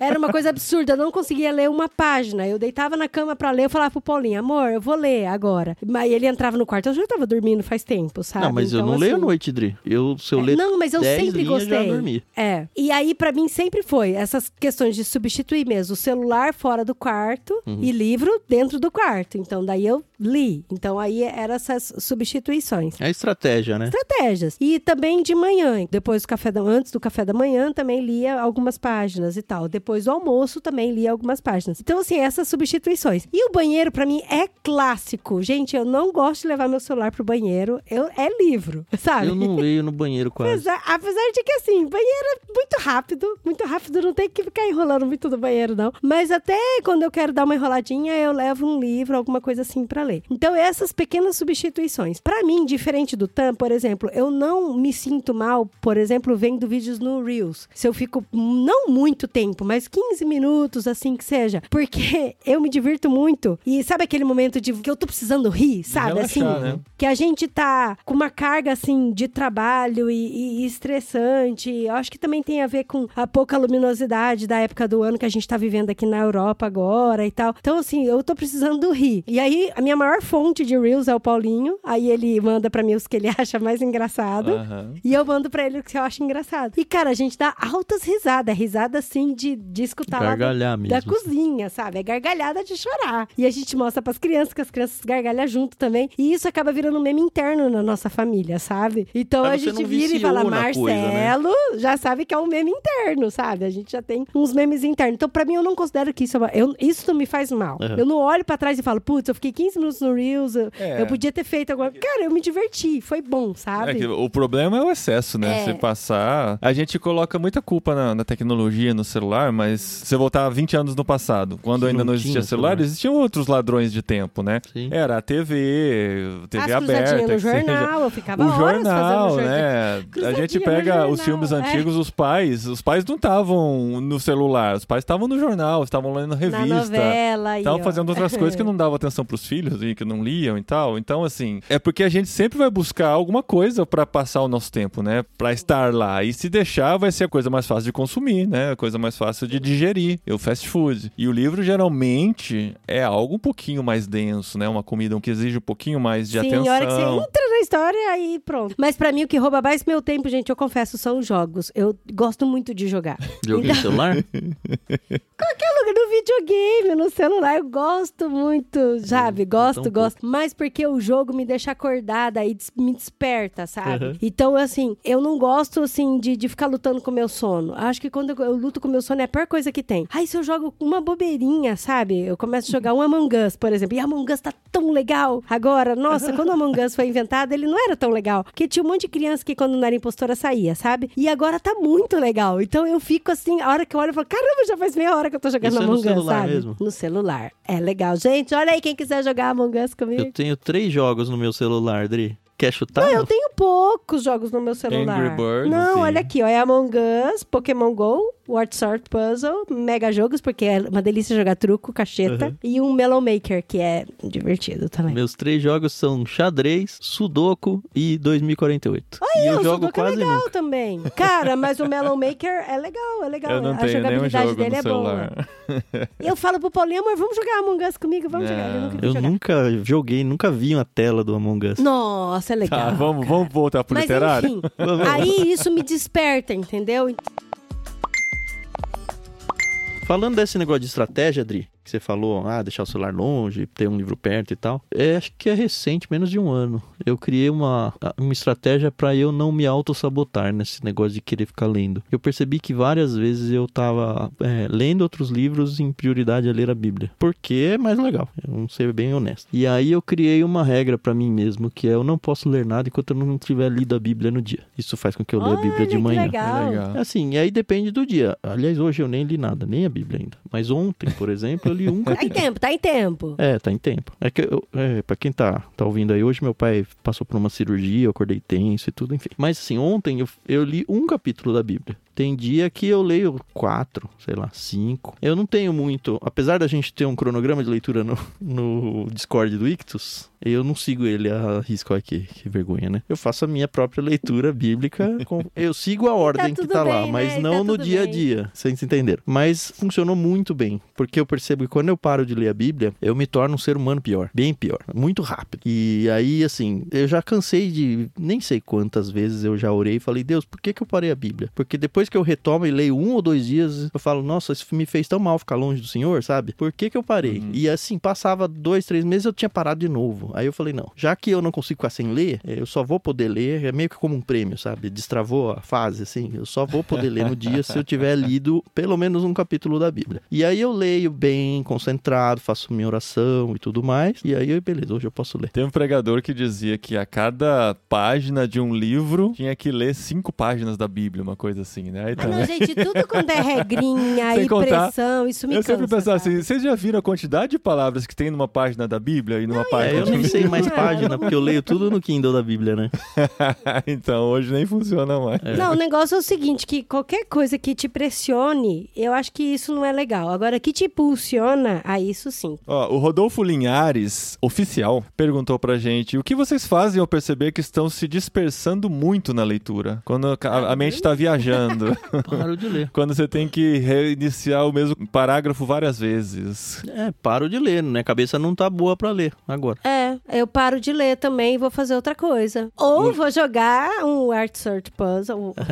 Era uma coisa absurda, eu não conseguia ler uma página. Eu deitava na cama pra ler, eu falava pro Paulinho, amor, eu vou ler agora. Mas ele entrava no quarto, eu já tava dormindo faz tempo, sabe? Não, mas eu Então, não leio à assim, noite, Dri. Eu, se eu ler não, mas eu 10 sempre linhas, gostei. já dormi. É. E aí, pra mim, sempre foi essas questões de substituir mesmo o celular fora do quarto Uhum. e livro dentro do quarto. Então, daí eu li. Então, aí eram essas substituições. É estratégia, né? Estratégias. E também de manhã, depois do café da antes do café da manhã, também lia algumas páginas e tal. Depois do almoço, também lia algumas páginas. Então, assim, essas substituições. E o banheiro, pra mim, é clássico. Gente, eu não gosto de levar meu celular pro banheiro. Eu, é livro, [LAUGHS] sabe? Eu não leio no banheiro quase. Apesar, apesar de que, assim, banheiro é muito rápido. Muito rápido, não tem que ficar enrolando muito no banheiro, não. Mas até quando eu quero dar uma enroladinha, eu levo um livro, alguma coisa assim pra ler. Então, essas pequenas substituições. Pra mim, diferente do TAM, por exemplo, eu não me sinto mal, por exemplo, vendo vendo vídeos no Reels. Se eu fico não muito tempo, mas 15 minutos, assim que seja. Porque [LAUGHS] eu me divirto muito. E sabe aquele momento de que eu tô precisando rir, sabe? Relaxar, assim, né? que a gente tá com uma carga assim de trabalho e, e- estressante. Eu acho que também tem a ver com a pouca luminosidade da época do ano que a gente tá vivendo aqui na Europa agora e tal. Então, assim, eu tô precisando rir. E aí, a minha maior fonte de Reels é o Paulinho. Aí ele manda pra mim os que ele [LAUGHS] acha mais engraçado. Aham. E eu mando pra ele o que eu acho engraçado. E, cara, a gente dá altas risadas. Risada, assim, de, de escutar lá da- Gargalhar da mesmo. cozinha, sabe? É gargalhada de chorar. E a gente mostra pras crianças, que as crianças gargalham junto também. E isso acaba virando um meme interno na nossa família, sabe? Então Mas a gente vira e fala, na coisa, né? Marcelo, já sabe que é um meme interno, sabe? A gente já tem uns memes internos. Então, pra mim, eu não considero que isso é uma... eu- Isso não me faz mal. Uhum. Eu não olho pra trás e falo, putz, eu fiquei 15 minutos no Reels, eu, É. eu podia ter feito alguma... Cara, eu me diverti, foi bom, sabe? É que o problema é o excesso, né? É. Você passar. A gente coloca muita culpa na, na tecnologia, no celular, mas se você voltar 20 anos no passado, quando ainda não existia celular, celular. existiam outros ladrões de tempo, né? Sim. Era a TV, TV As aberta. seja. [LAUGHS] jornal, eu ficava O horas jornal, fazendo jornal. né? A gente pega os filmes é. antigos, os pais, os pais não estavam no celular, os pais estavam no jornal, estavam lendo Na revista. Estavam fazendo outras coisas que [LAUGHS] não davam atenção pros filhos e que não liam e tal. Então, assim, é porque a gente sempre vai buscar alguma coisa pra passar o nosso tempo, né? Pra estar lá. E se deixar, vai ser a coisa mais fácil de consumir, né? A coisa mais fácil de digerir. É o fast food. E o livro, geralmente, é algo um pouquinho mais denso, né? Uma comida que exige um pouquinho mais de Sim, atenção. a hora que você entra história, aí pronto. Mas pra mim, o que rouba mais meu tempo, gente, eu confesso, são os jogos. Eu gosto muito de jogar. Jogo no celular? [LAUGHS] Qualquer lugar, no videogame, no celular, eu gosto muito, sabe? Gosto, então, gosto. Mas porque o jogo me deixa acordada e des- me desperta, sabe? Uhum. Então, assim, eu não gosto, assim, de, de ficar lutando com o meu sono. Acho que quando eu, eu luto com o meu sono é a pior coisa que tem. Aí, se eu jogo uma bobeirinha, sabe? Eu começo a jogar um Among Us, por exemplo. E Among Us tá tão legal. Agora, nossa, quando o Among Us foi inventado, ele não era tão legal. Porque tinha um monte de criança que quando não era impostora saía, sabe? E agora tá muito legal. Então eu fico assim, a hora que eu olho, eu falo, caramba, já faz meia hora que eu tô jogando Isso é no Among Us, celular sabe? mesmo? No celular. É legal. Gente, olha aí quem quiser jogar Among Us comigo. Eu tenho três jogos no meu celular, Dri. Quer chutar? Não, eu tenho poucos jogos no meu celular. Angry Birds, Não, sim. olha aqui, ó. É Among Us, Pokémon GO, Word Sort Puzzle, Mega Jogos, porque é uma delícia jogar truco, cacheta, Uhum. e um Mellow Maker, que é divertido também. Meus três jogos são xadrez, sudoku e 2048. e eu o jogo Sudoku quase é legal nunca. também. Cara, mas o Mellow Maker é legal, é legal. Eu não a tenho jogabilidade jogo dele no é boa. celular. Eu falo pro Paulinho, amor, vamos jogar Among Us comigo, vamos Não. jogar. Ele nunca quis Eu jogar. nunca joguei, nunca vi uma tela do Among Us. Nossa, é legal. Tá, vamos, vamos voltar pro Mas literário? enfim, aí isso me desperta, entendeu? Falando desse negócio de estratégia, Adri, que você falou, ah, deixar o celular longe, ter um livro perto e tal. É, acho que é recente, menos de um ano. Eu criei uma, uma estratégia para eu não me auto-sabotar nesse negócio de querer ficar lendo. Eu percebi que várias vezes eu tava é, lendo outros livros em prioridade a ler a Bíblia. Porque é mais legal, vamos ser bem honesto. E aí eu criei uma regra para mim mesmo, que é eu não posso ler nada enquanto eu não tiver lido a Bíblia no dia. Isso faz com que eu leia a Bíblia de que manhã. legal. É legal. Assim, e aí depende do dia. Aliás, hoje eu nem li nada, nem a Bíblia ainda. Mas ontem, por [LAUGHS] exemplo, eu li um Tá em capítulo. tempo, tá em tempo. É, tá em tempo. É que, eu, é, pra quem tá, tá ouvindo aí, hoje meu pai passou por uma cirurgia, eu acordei tenso e tudo, enfim. Mas assim, ontem eu, eu li um capítulo da Bíblia. Tem dia que eu leio quatro, sei lá, cinco. Eu não tenho muito. Apesar da gente ter um cronograma de leitura no, [LAUGHS] no Discord do Ictus, eu não sigo ele a risco aqui. Que vergonha, né? Eu faço a minha própria leitura bíblica. com- eu sigo a [LAUGHS] ordem que tudo tá lá, bem, mas né? Não tá no dia a bem. dia. Vocês entenderam? Mas funcionou muito bem. Porque eu percebo que quando eu paro de ler a Bíblia, eu me torno um ser humano pior. Bem pior. Muito rápido. E aí, assim, eu já cansei de. Nem sei quantas vezes eu já orei e falei, Deus, por que, que eu parei a Bíblia? Porque depois que eu retomo e leio um ou dois dias, eu falo, nossa, isso me fez tão mal ficar longe do Senhor, sabe? Por que, que eu parei? Uhum. E assim, passava dois, três meses eu tinha parado de novo. Aí eu falei, não, já que eu não consigo ficar sem ler, eh, eu só vou poder ler, é meio que como um prêmio, sabe? Destravou a fase, assim, eu só vou poder ler no dia se eu tiver lido pelo menos um capítulo da Bíblia. E aí eu leio bem, concentrado, faço minha oração e tudo mais, e aí, beleza, hoje eu posso ler. Tem um pregador que dizia que a cada página de um livro tinha que ler cinco páginas da Bíblia, uma coisa assim, né? Aí Ah, também. não, gente, tudo quando [LAUGHS] é regrinha e contar, pressão, isso me Eu cansa. sempre pensava assim, vocês já viram a quantidade de palavras que tem numa página da Bíblia e numa É, página eu de nem sei mais É. [LAUGHS] página, porque eu leio tudo no Kindle da Bíblia, né? [LAUGHS] então, hoje nem funciona mais. Não, o negócio é o seguinte, que qualquer coisa que te pressione, eu acho que isso não é legal. Agora, que te impulsiona, aí isso sim. Ó, o Rodolfo Linhares, oficial, perguntou pra gente: o que vocês fazem ao perceber que estão se dispersando muito na leitura? Quando a, a mente tá viajando. [LAUGHS] Paro de ler. quando você tem que reiniciar o mesmo parágrafo várias vezes. É, paro de ler, né? A cabeça não tá boa pra ler agora. É, eu paro de ler também e vou fazer outra coisa. Ou vou jogar um Art Search Puzzle. [LAUGHS]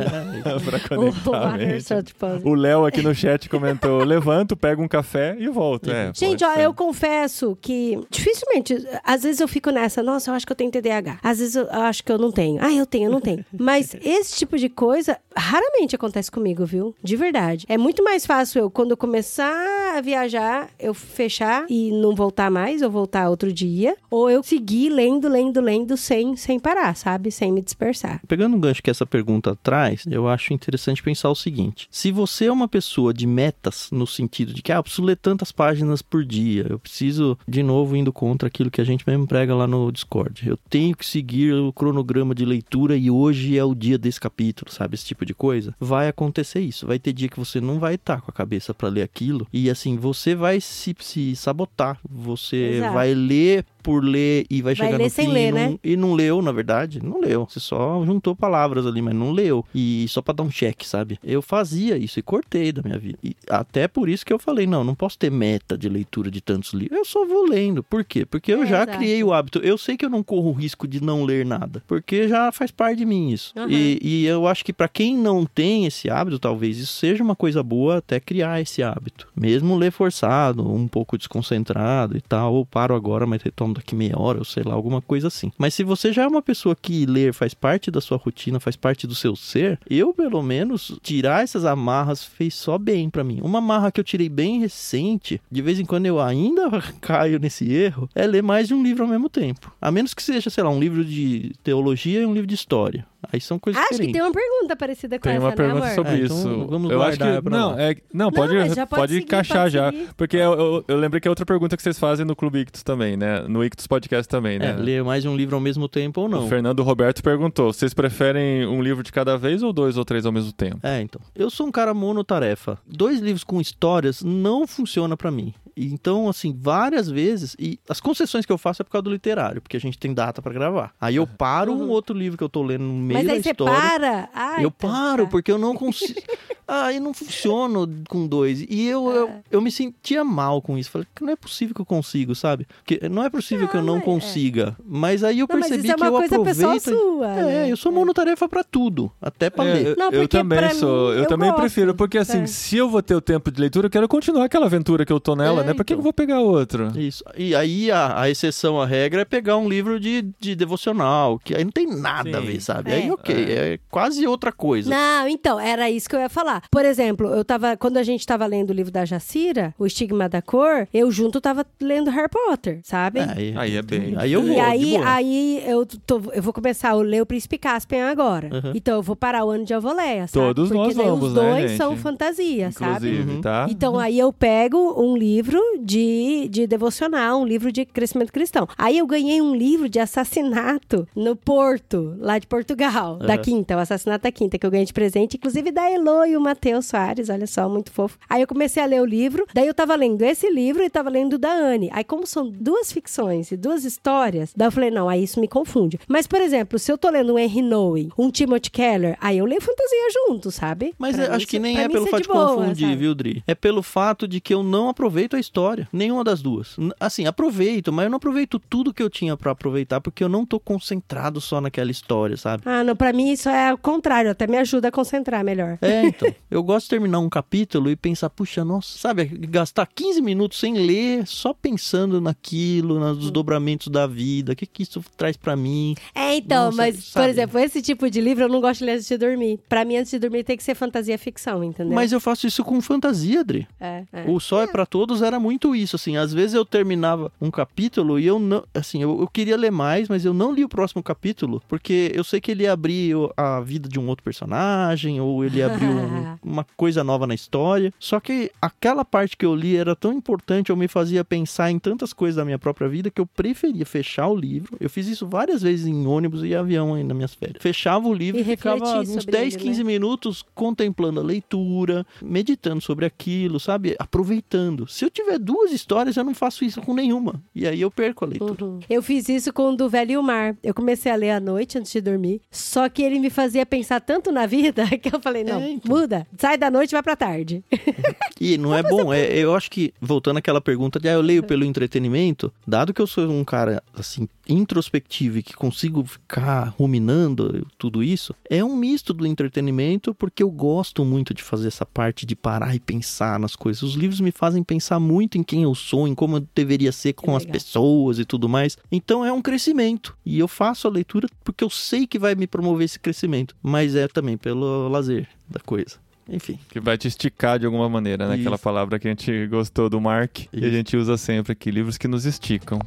[LAUGHS] pra conectar Puzzle. O Léo aqui no chat comentou: levanto, pego um café e volto. É, Gente, ó, ser. eu confesso que dificilmente, às vezes eu fico nessa, nossa, eu acho que eu tenho TDAH. Às vezes eu acho que eu não tenho. Ah, eu tenho, eu não tenho. Mas esse tipo de coisa raramente acontece comigo, viu? De verdade. É muito mais fácil eu, quando começar a viajar, eu fechar e não voltar mais, ou voltar outro dia, ou eu seguir lendo, lendo, lendo sem, sem parar, sabe? Sem me dispersar. Pegando um gancho que essa pergunta traz, eu acho interessante pensar o seguinte: se você é uma pessoa de metas, no sentido de que, ah, eu preciso ler tantas páginas por dia, eu preciso, de novo, indo contra aquilo que a gente mesmo prega lá no Discord, eu tenho que seguir o cronograma de leitura e hoje é o dia desse capítulo, sabe? Esse tipo de coisa. Vai acontecer isso. Vai ter dia que você não vai estar com a cabeça para ler aquilo e, assim, você vai se, se sabotar. Você Exato. vai ler por ler e vai Vai chegar ler no sem fim ler, e não, né? e não leu, na verdade. Não leu. Você só juntou palavras ali, mas não leu. E só pra dar um cheque, sabe? Eu fazia isso e cortei da minha vida. E até por isso que eu falei, não, não posso ter meta de leitura de tantos livros. Eu só vou lendo. Por quê? Porque eu É, já exato. criei o hábito. Eu sei que eu não corro o risco de não ler nada. Porque já faz parte de mim isso. Aham. E, e eu acho que pra quem não tem esse hábito, talvez isso seja uma coisa boa até criar esse hábito. Mesmo ler forçado, um pouco desconcentrado e tal, ou paro agora, mas retomo daqui meia hora, ou sei lá, alguma coisa assim. Mas se você já é uma pessoa que ler faz parte da sua rotina, faz parte do seu ser, eu pelo menos tirar essas amarras fez só bem pra mim. Uma amarra que eu tirei bem recente, de vez em quando eu ainda [LAUGHS] caio nesse erro, é ler mais de um livro ao mesmo tempo. A menos que seja, sei lá, um livro de teologia e um livro de história. Aí são coisas Acho que diferentes. tem uma pergunta parecida com Tem essa, uma né, pergunta amor? sobre É, então isso. vamos eu acho que não, é, não, pode, já pode pode seguir, encaixar pode já, porque eu, eu, eu lembrei que é outra pergunta que vocês fazem no Clube Ictus também, né? No Ictus Podcast também, né? É, ler mais de um livro ao mesmo tempo ou O não. Fernando Roberto perguntou: vocês preferem um livro de cada vez ou dois ou três ao mesmo tempo? É, então. Eu sou um cara monotarefa. Dois livros com histórias não funciona pra mim. Então, assim, várias vezes, e as concessões que eu faço é por causa do literário, porque a gente tem data pra gravar. Aí eu paro um outro livro que eu tô lendo no meio Mas da aí você história. para. Ai, eu tá, paro, tá. porque eu não consigo. [LAUGHS] ah, eu não funciono com dois. E eu, É. eu, eu me sentia mal com isso. Falei, não é possível que eu consigo, sabe? Porque não é possível que eu não é. consiga. Mas aí eu Não, mas percebi isso é que uma eu coisa pessoal aproveito. sua. É, né? eu sou monotarefa pra tudo, até pra É, ler. eu, Não, eu também sou. mim, eu, eu também gosto. prefiro, porque assim, É. se eu vou ter o tempo de leitura, eu quero continuar aquela aventura que eu tô nela, É, né? Pra que então. eu vou pegar outro? Isso. E aí a, a exceção à regra é pegar um livro de, de devocional, que aí não tem nada a Sim. ver, sabe? É. Aí ok, é. quase outra coisa. Não, então, era isso que eu ia falar. Por exemplo, eu tava. Quando a gente tava lendo o livro da Jacira, O Estigma da Cor, eu junto tava lendo Harry Potter, sabe? É, aí, Aí é bem- Aí eu vou. E de aí, boa. aí eu, tô- eu vou começar a ler o Príncipe Caspian agora. Uhum. Então eu vou parar o ano de Avoleia, sabe? Todos Porque nós daí vamos, os né, dois gente? são fantasia, sabe? Inclusive, Uhum. tá? Então aí eu pego um livro de, de devocional, um livro de crescimento cristão. Aí eu ganhei um livro de assassinato no Porto, lá de Portugal, da É. Quinta, o assassinato da Quinta, que eu ganhei de presente, inclusive da Elo e o Matheus Soares, olha só, muito fofo. Aí eu comecei a ler o livro, daí eu tava lendo esse livro e tava lendo o da Anne. Aí como são duas ficções e duas histórias, daí eu falei, não, aí isso me confunde. Mas, por exemplo, se eu tô lendo um Henry Noe, um Timothy Keller, aí eu leio fantasia junto, sabe? Mas mim acho que nem é pelo isso fato de boa, confundir, sabe? viu, Dri? É pelo fato de que eu não aproveito a história. Nenhuma das duas. Assim, aproveito, mas eu não aproveito tudo que eu tinha pra aproveitar, porque eu não tô concentrado só naquela história, sabe? Ah, não, pra mim isso é o contrário, até me ajuda a concentrar melhor. É, [LAUGHS] então. Eu gosto de terminar um capítulo e pensar, puxa, nossa, sabe, gastar 15 minutos sem ler, só pensando naquilo, nos desdobramentos da vida, o que que isso traz pra mim. É, então, Nossa, mas, por sabe? exemplo, esse tipo de livro eu não gosto de ler antes de dormir. Pra mim, antes de dormir tem que ser fantasia ficção, entendeu? Mas eu faço isso com fantasia, Adri. É, é. O Só é pra Todos era muito isso, assim. Às vezes eu terminava um capítulo e eu não. Assim, eu, eu queria ler mais, mas eu não li o próximo capítulo, porque eu sei que ele ele o- a vida de um outro personagem, ou ele ia abrir um- [LAUGHS] uma coisa nova na história. Só que aquela parte que eu li era tão importante, eu me fazia pensar em tantas coisas da minha própria vida que eu preferia fechar o livro. Eu fiz isso várias vezes em ônibus e avião aí nas minhas férias. Fechava o livro E e ficava uns sobre 10, ele, 15 minutos contemplando a leitura, meditando sobre aquilo, sabe? Aproveitando. Se eu tiver duas histórias, eu não faço isso com nenhuma. E aí eu perco a leitura. Uhum. Eu fiz isso com o do Velho e o Mar. Eu comecei a ler à noite antes de dormir. Só que ele me fazia pensar tanto na vida [LAUGHS] que eu falei: não, É, então. muda. Sai da noite e vai pra tarde. [LAUGHS] E não é bom, é, eu acho que, voltando àquela pergunta de ah, eu leio pelo entretenimento, dado que eu sou um cara, assim, introspectivo e que consigo ficar ruminando tudo isso, é um misto do entretenimento, porque eu gosto muito de fazer essa parte de parar e pensar nas coisas. Os livros me fazem pensar muito em quem eu sou, em como eu deveria ser com as pessoas e tudo mais. Então é um crescimento. E eu faço a leitura porque eu sei que vai me promover esse crescimento, mas é também pelo lazer da coisa. Enfim. Que vai te esticar de alguma maneira, né? Aquela Isso. palavra que a gente gostou do Mark e a Isso. gente usa sempre aqui, livros que nos esticam.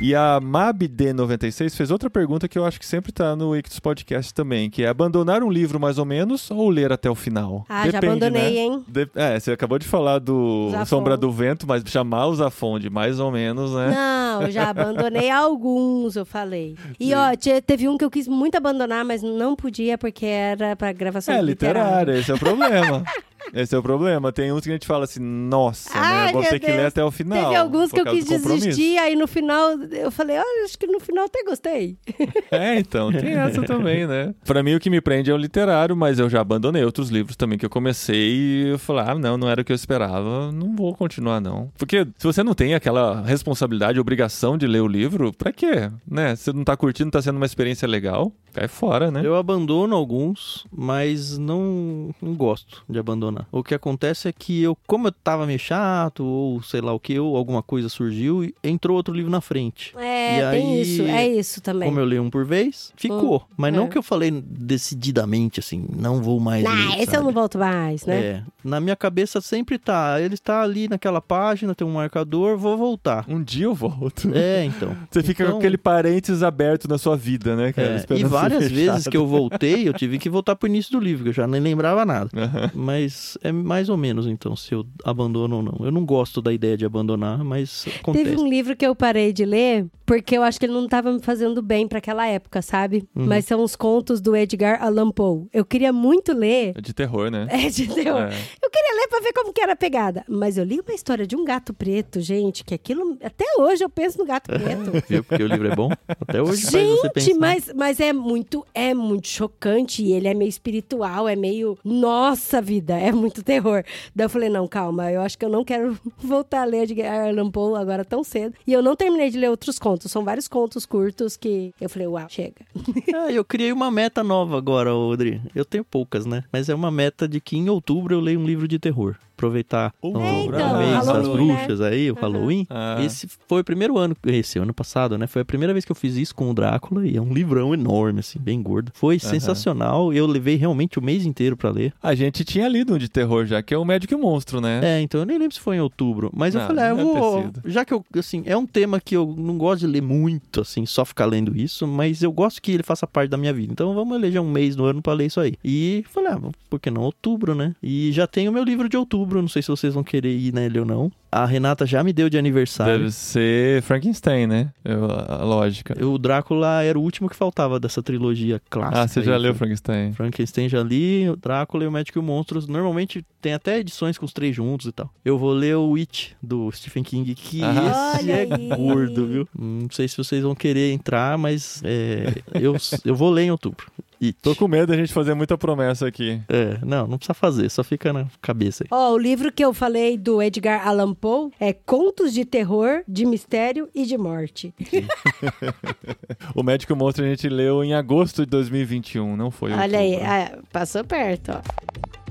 E a MabD96 fez outra pergunta que eu acho que sempre tá no Ictus Podcast também, que é abandonar um livro mais ou menos ou ler até o final? Ah, já abandonei, hein? De- É, você acabou de falar do Zafon. Sombra do Vento, mas chamar o Zafon de mais ou menos, né? Não, já abandonei [LAUGHS] alguns, eu falei. E ó, te- teve um que eu quis muito abandonar, mas não podia porque era pra gravação É literária, esse é o problema. [LAUGHS] Esse é o problema. Tem uns que a gente fala assim, nossa, Ai, né? Vou ter que ler Deus. até o final. Teve alguns que eu quis desistir, aí no final eu falei, olha, acho que no final até gostei. [LAUGHS] É, então, tem essa [LAUGHS] também, né? Pra mim, o que me prende é o literário, mas eu já abandonei outros livros também que eu comecei e eu falei, ah, não, não era o que eu esperava, não vou continuar, não. Porque se você não tem aquela responsabilidade, obrigação de ler o livro, pra quê? Né? Você não tá curtindo, tá sendo uma experiência legal, cai fora, né? Eu abandono alguns, mas não, não gosto de abandonar. O que acontece é que eu, como eu tava meio chato, ou sei lá o que, ou alguma coisa surgiu, e entrou outro livro na frente. É, E tem aí, isso, é isso também. Como eu leio um por vez, ficou. Mas é. não que eu falei decididamente, assim, não vou mais Ah, esse eu sabe? não volto mais, né? É, na minha cabeça sempre tá, ele está ali naquela página, tem um marcador, vou voltar. Um dia eu volto. É, então. [LAUGHS] Você fica Então- com aquele parênteses aberto na sua vida, né, cara? É, Esperando e ser várias fechado. vezes que eu voltei, eu tive que voltar pro início do livro, que eu já nem lembrava nada. Aham. Mas é mais ou menos, então, se eu abandono ou não. Eu não gosto da ideia de abandonar, mas acontece. Teve um livro que eu parei de ler porque eu acho que ele não estava me fazendo bem para aquela época, sabe? Uhum. Mas são os contos do Edgar Allan Poe. Eu queria muito ler. É de terror, né? É de terror. É. Eu queria ler pra ver como que era a pegada. Mas eu li uma história de um gato preto, gente, que aquilo. Até hoje eu penso no gato [LAUGHS] preto. Viu? Porque o livro é bom. Até hoje faz você Gente, mas, mas é muito, é muito chocante. E ele é meio espiritual, é meio. Nossa vida, é muito terror. Daí eu falei, não, calma, eu acho que eu não quero [LAUGHS] voltar a ler Edgar Allan Poe agora tão cedo. E eu não terminei de ler outros contos. São vários contos curtos que eu falei, uau, chega. [LAUGHS] Ah, eu criei uma meta nova agora, Audrey. Eu tenho poucas, né? Mas é uma meta de que em outubro eu leio um livro de terror. Aproveitar o então, mês das né? bruxas aí, o Halloween. Ah. Esse foi o primeiro ano, esse ano passado, né? Foi a primeira vez que eu fiz isso com o Drácula e é um livrão enorme, assim, bem gordo. Foi sensacional. Eu levei realmente o mês inteiro pra ler. A gente tinha lido um de terror já, que é o Médico e o Monstro, né? É, então eu nem lembro se foi em outubro. Mas eu Não, falei, ah, eu vou. Já que eu, assim, é um tema que eu não gosto de ler muito, assim, só ficar lendo isso, mas eu gosto que ele faça parte da minha vida. Então vamos eleger um mês no ano pra ler isso aí. E falei, ah, por que não outubro, né? E já tenho meu livro de outubro, não sei se vocês vão querer ir nele ou não. A Renata já me deu de aniversário. Deve ser Frankenstein, né? Eu- a lógica. O Drácula era o último que faltava dessa trilogia clássica. Ah, você já aí. leu Frankenstein? Frankenstein já li, o Drácula e o Médico e o Monstros. Normalmente tem até edições com os três juntos e tal. Eu vou ler o It, do Stephen King, que Ah. esse é aí. gordo, viu? Não sei se vocês vão querer entrar, mas é, eu, eu vou ler em outubro. It. Tô com medo da gente fazer muita promessa aqui. É, não, não precisa fazer, só fica na cabeça aí. Ó, o livro que eu falei do Edgar Allan Poe é Contos de Terror, de Mistério e de Morte. [LAUGHS] O Médico Monstro a gente leu em agosto de 2021, não foi Olha aí, outubro. ah, passou perto, ó.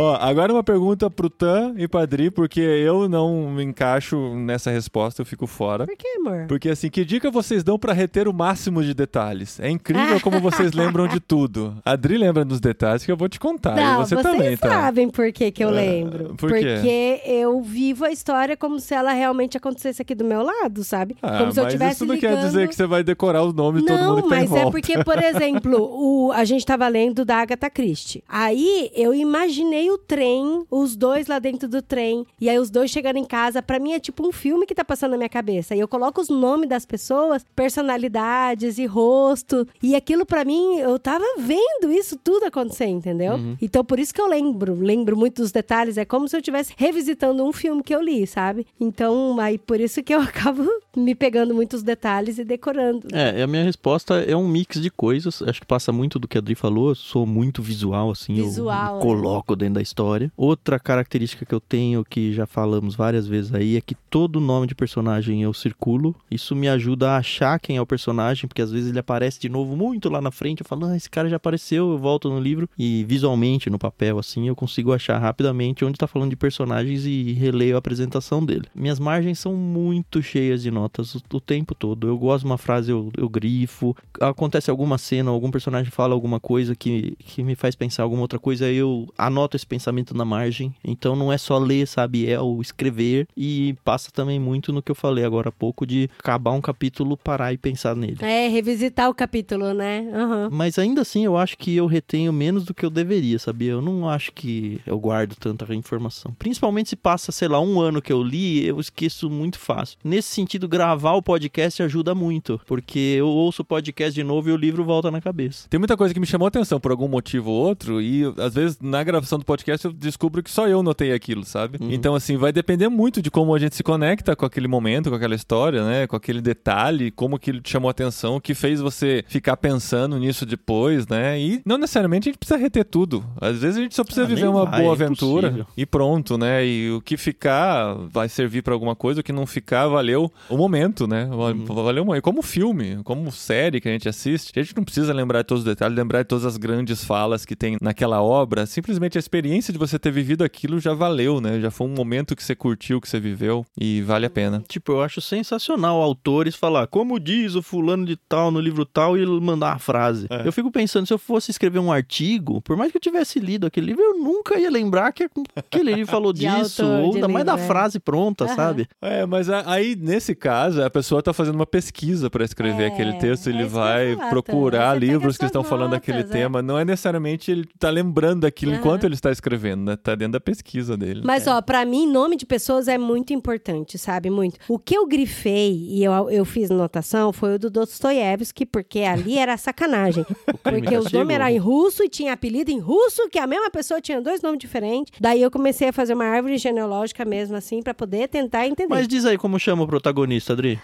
Ó, agora uma pergunta pro Tan e Padri, porque eu não me encaixo nessa resposta, eu fico fora. Por que, amor? Porque assim, que dica vocês dão pra reter o máximo de detalhes? É incrível [LAUGHS] como vocês lembram de tudo. A Adri lembra dos detalhes que eu vou te contar. Não, e você vocês também, tá? sabem por que, que eu Ah, lembro. por quê? Porque eu vivo a história como se ela realmente acontecesse aqui do meu lado, sabe? Ah, como se eu tivesse isso não ligando... quer dizer que você vai decorar o nome de todo Não, mundo que tá em mas é volta. porque, por [LAUGHS] exemplo, o, a gente tava lendo da Agatha Christie. Aí eu imaginei o trem, os dois lá dentro do trem, e aí os dois chegando em casa. Pra mim é tipo um filme que tá passando na minha cabeça. E eu coloco os nomes das pessoas, personalidades e rosto. E aquilo pra mim, eu tava vendo isso tudo acontecer, entendeu? Uhum. Então por isso que eu lembro, lembro muito dos detalhes. É como se eu estivesse revisitando um filme que eu li, sabe? Então, aí por isso que eu [LAUGHS] acabo me pegando muitos detalhes e decorando. É, a minha resposta é um mix de coisas. Acho que passa muito do que a Adri falou. Eu sou muito visual, assim. Visual, eu né? me coloco dentro da história. Outra característica que eu tenho, que já falamos várias vezes aí, é que todo nome de personagem eu circulo. Isso me ajuda a achar quem é o personagem, porque às vezes ele aparece de novo muito lá na frente. Eu falo, ah, esse cara já apareceu. Eu volto no livro e visualmente, no papel, assim, eu consigo achar rapidamente onde tá falando de personagens e releio a apresentação dele. Minhas margens são muito cheias de notas o, o tempo todo. Eu gosto de uma frase, eu, eu grifo. Acontece alguma cena, algum personagem fala alguma coisa que, que me faz pensar alguma outra coisa, eu anoto esse pensamento na margem. Então não é só ler, sabe? É o escrever. E passa também muito no que eu falei agora há pouco de acabar um capítulo, parar e pensar nele. É, revisitar o capítulo, né? Aham. Mas ainda assim, eu acho que eu retenho menos do que eu deveria, sabia? Eu não acho que eu guardo tanta informação. Principalmente se passa, sei lá, um ano que eu li, eu esqueço muito fácil. Nesse sentido, gravar o podcast ajuda muito, porque eu ouço o podcast de novo e o livro volta na cabeça. Tem muita coisa que me chamou a atenção por algum motivo ou outro, e às vezes na gravação do podcast eu descubro que só eu notei aquilo, sabe? Uhum. Então, assim, vai depender muito de como a gente se conecta com aquele momento, com aquela história, né? Com aquele detalhe, como aquilo te chamou a atenção, o que fez você ficar pensando nisso depois, né? E não necessariamente a gente precisa reter tudo. Às vezes a gente só precisa Ah, viver uma vai, boa é aventura impossível. e pronto, né? E o que ficar vai servir pra alguma coisa, o que não ficar valeu o momento, né? Uhum. Valeu o momento. Como filme, como série que a gente assiste, a gente não precisa lembrar de todos os detalhes, lembrar de todas as grandes falas que tem naquela obra. Simplesmente a experiência de você ter vivido aquilo já valeu, né? Já foi um momento que você curtiu, que você viveu e vale a pena. Tipo, eu acho sensacional autores falar, como diz o fulano de tal no livro tal, e mandar a frase. É. Eu fico pensando, se eu fosse escrever um artigo, por mais que eu tivesse lido aquele livro, eu nunca ia lembrar que aquele livro falou [LAUGHS] De disso, autor, ou ainda mais da é. frase pronta, Aham. sabe? É, mas aí, nesse caso, a pessoa tá fazendo uma pesquisa para escrever É, aquele texto, é ele eu vai procurar. Você livros que estão falando daquele notas, é. tema. Não é necessariamente ele tá lembrando daquilo Aham. enquanto ele está escrevendo, né? Tá dentro da pesquisa dele. Mas, ó, pra mim, nome de pessoas é muito importante, sabe? Muito. O que eu grifei e eu, eu fiz anotação foi o do Dostoiévski, porque ali era sacanagem. [LAUGHS] Porque os nomes eram em russo e tinha apelido em russo, que a mesma pessoa tinha dois nomes diferentes. Daí eu comecei a fazer uma árvore genealógica mesmo, assim, pra poder tentar entender. Mas diz aí como chama o protagonista, Adri.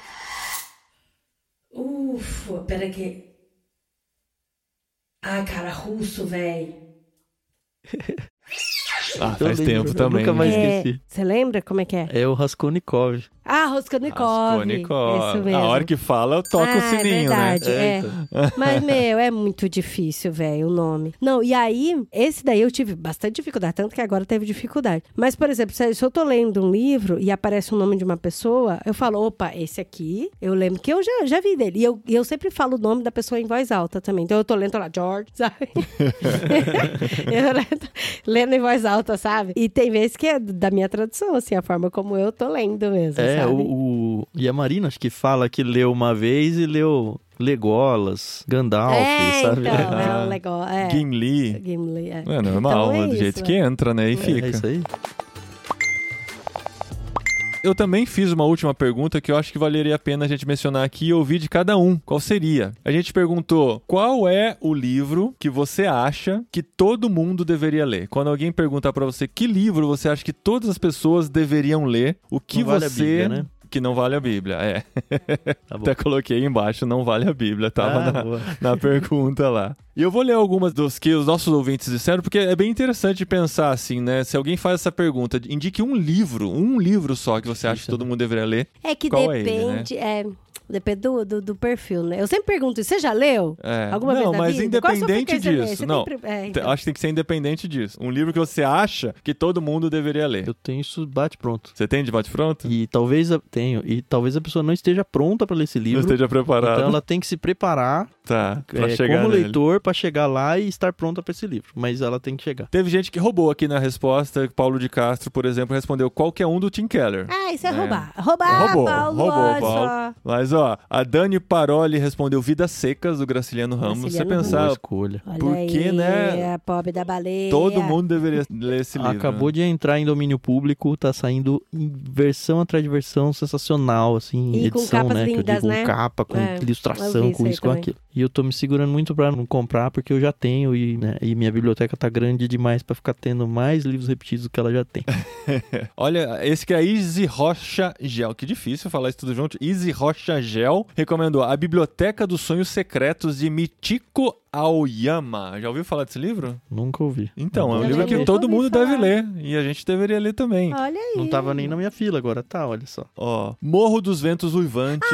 Ufa, pera que. Ai, cara, russo, velho. [LAUGHS] Ah, faz lembro, tempo também. nunca mais né? esqueci. Você lembra como é que é? É o Raskolnikov. Ah, Rosconikov. Raskolnikov. Isso mesmo. A hora que fala, toca ah, o sininho, é né? verdade, É, é. [LAUGHS] Mas, meu, é muito difícil, velho, o nome. Não, e aí, esse daí eu tive bastante dificuldade, tanto que agora teve dificuldade. Mas, por exemplo, se eu tô lendo um livro e aparece o nome de uma pessoa, eu falo, opa, esse aqui, eu lembro que eu já, já vi dele. E eu, eu sempre falo o nome da pessoa em voz alta também. Então eu tô lendo tô lá, George, sabe? [LAUGHS] eu lendo, lendo em voz alta, sabe? E tem vezes que é da minha tradução, assim, a forma como eu tô lendo mesmo, É, sabe? o, o... E a Marina, acho que fala que leu uma vez e leu Legolas, Gandalf, é, sabe? então, é um [LAUGHS] legal. É. Gimli. Gimli, é. É normal, Então é do isso, jeito que entra, né? E É, fica. é isso aí. Eu também fiz uma última pergunta que eu acho que valeria a pena a gente mencionar aqui e ouvir de cada um. Qual seria? A gente perguntou qual é o livro que você acha que todo mundo deveria ler. Quando alguém perguntar pra você que livro você acha que todas as pessoas deveriam ler, o que Não vale você Bíblia, né? Que não vale a Bíblia, é. [LAUGHS] Tá bom. Até coloquei aí embaixo, não vale a Bíblia, tava Ah, na, boa. na pergunta lá. E eu vou ler algumas dos que os nossos ouvintes disseram, porque é bem interessante pensar assim, né? Se alguém faz essa pergunta, indique um livro, um livro só que você acha que todo mundo deveria ler. É que Qual é ele, depende. é, Depende do, do, do perfil, né? Eu sempre pergunto isso. Você já leu? É. Alguma não, vez na mas vida? Independente disso. Não. tem é, então. Acho que tem que ser independente disso. Um livro que você acha que todo mundo deveria ler. Eu tenho isso bate pronto. Você tem de bate pronto? E talvez a, tenho, e talvez a pessoa não esteja pronta para ler esse Não livro. esteja preparado. Então ela tem que se preparar Tá, pra é, chegar como nele. leitor para chegar lá e estar pronta para esse livro. Mas ela tem que chegar. Teve gente que roubou aqui na resposta. Paulo de Castro, por exemplo, respondeu qualquer um do Tim Keller. Ah, isso é, É. roubar. Roubar, Roubou, Paulo. roubou, Paulo. só. Mas, ó, a Dani Paroli respondeu Vidas Secas, do Graciliano Ramos. Graciliano Você pensar, escolha. Olha Porque, aí, né, A pobre da baleia. todo mundo deveria ler esse livro. Acabou né? de entrar em domínio público, tá saindo em versão atrás de versão sensacional, assim, E com edição, capas né? que eu lindas, digo, né? capa, com É, ilustração, isso com isso, com também. aquilo. E eu tô me segurando muito pra não comprar, porque eu já tenho e, né, e minha biblioteca tá grande demais pra ficar tendo mais livros repetidos do que ela já tem. [LAUGHS] Olha, esse que é a Easy Rocha Gel. Que difícil falar isso tudo junto. Easy Rocha Gel recomendou A Biblioteca dos Sonhos Secretos de Michiko Aoyama. Já ouviu falar desse livro? Nunca ouvi. Então, é um Eu livro que todo mundo falar. deve ler. E a gente deveria ler também. Olha aí. Não tava nem na minha fila, agora tá, olha só. Ó, Morro dos Ventos Uivantes.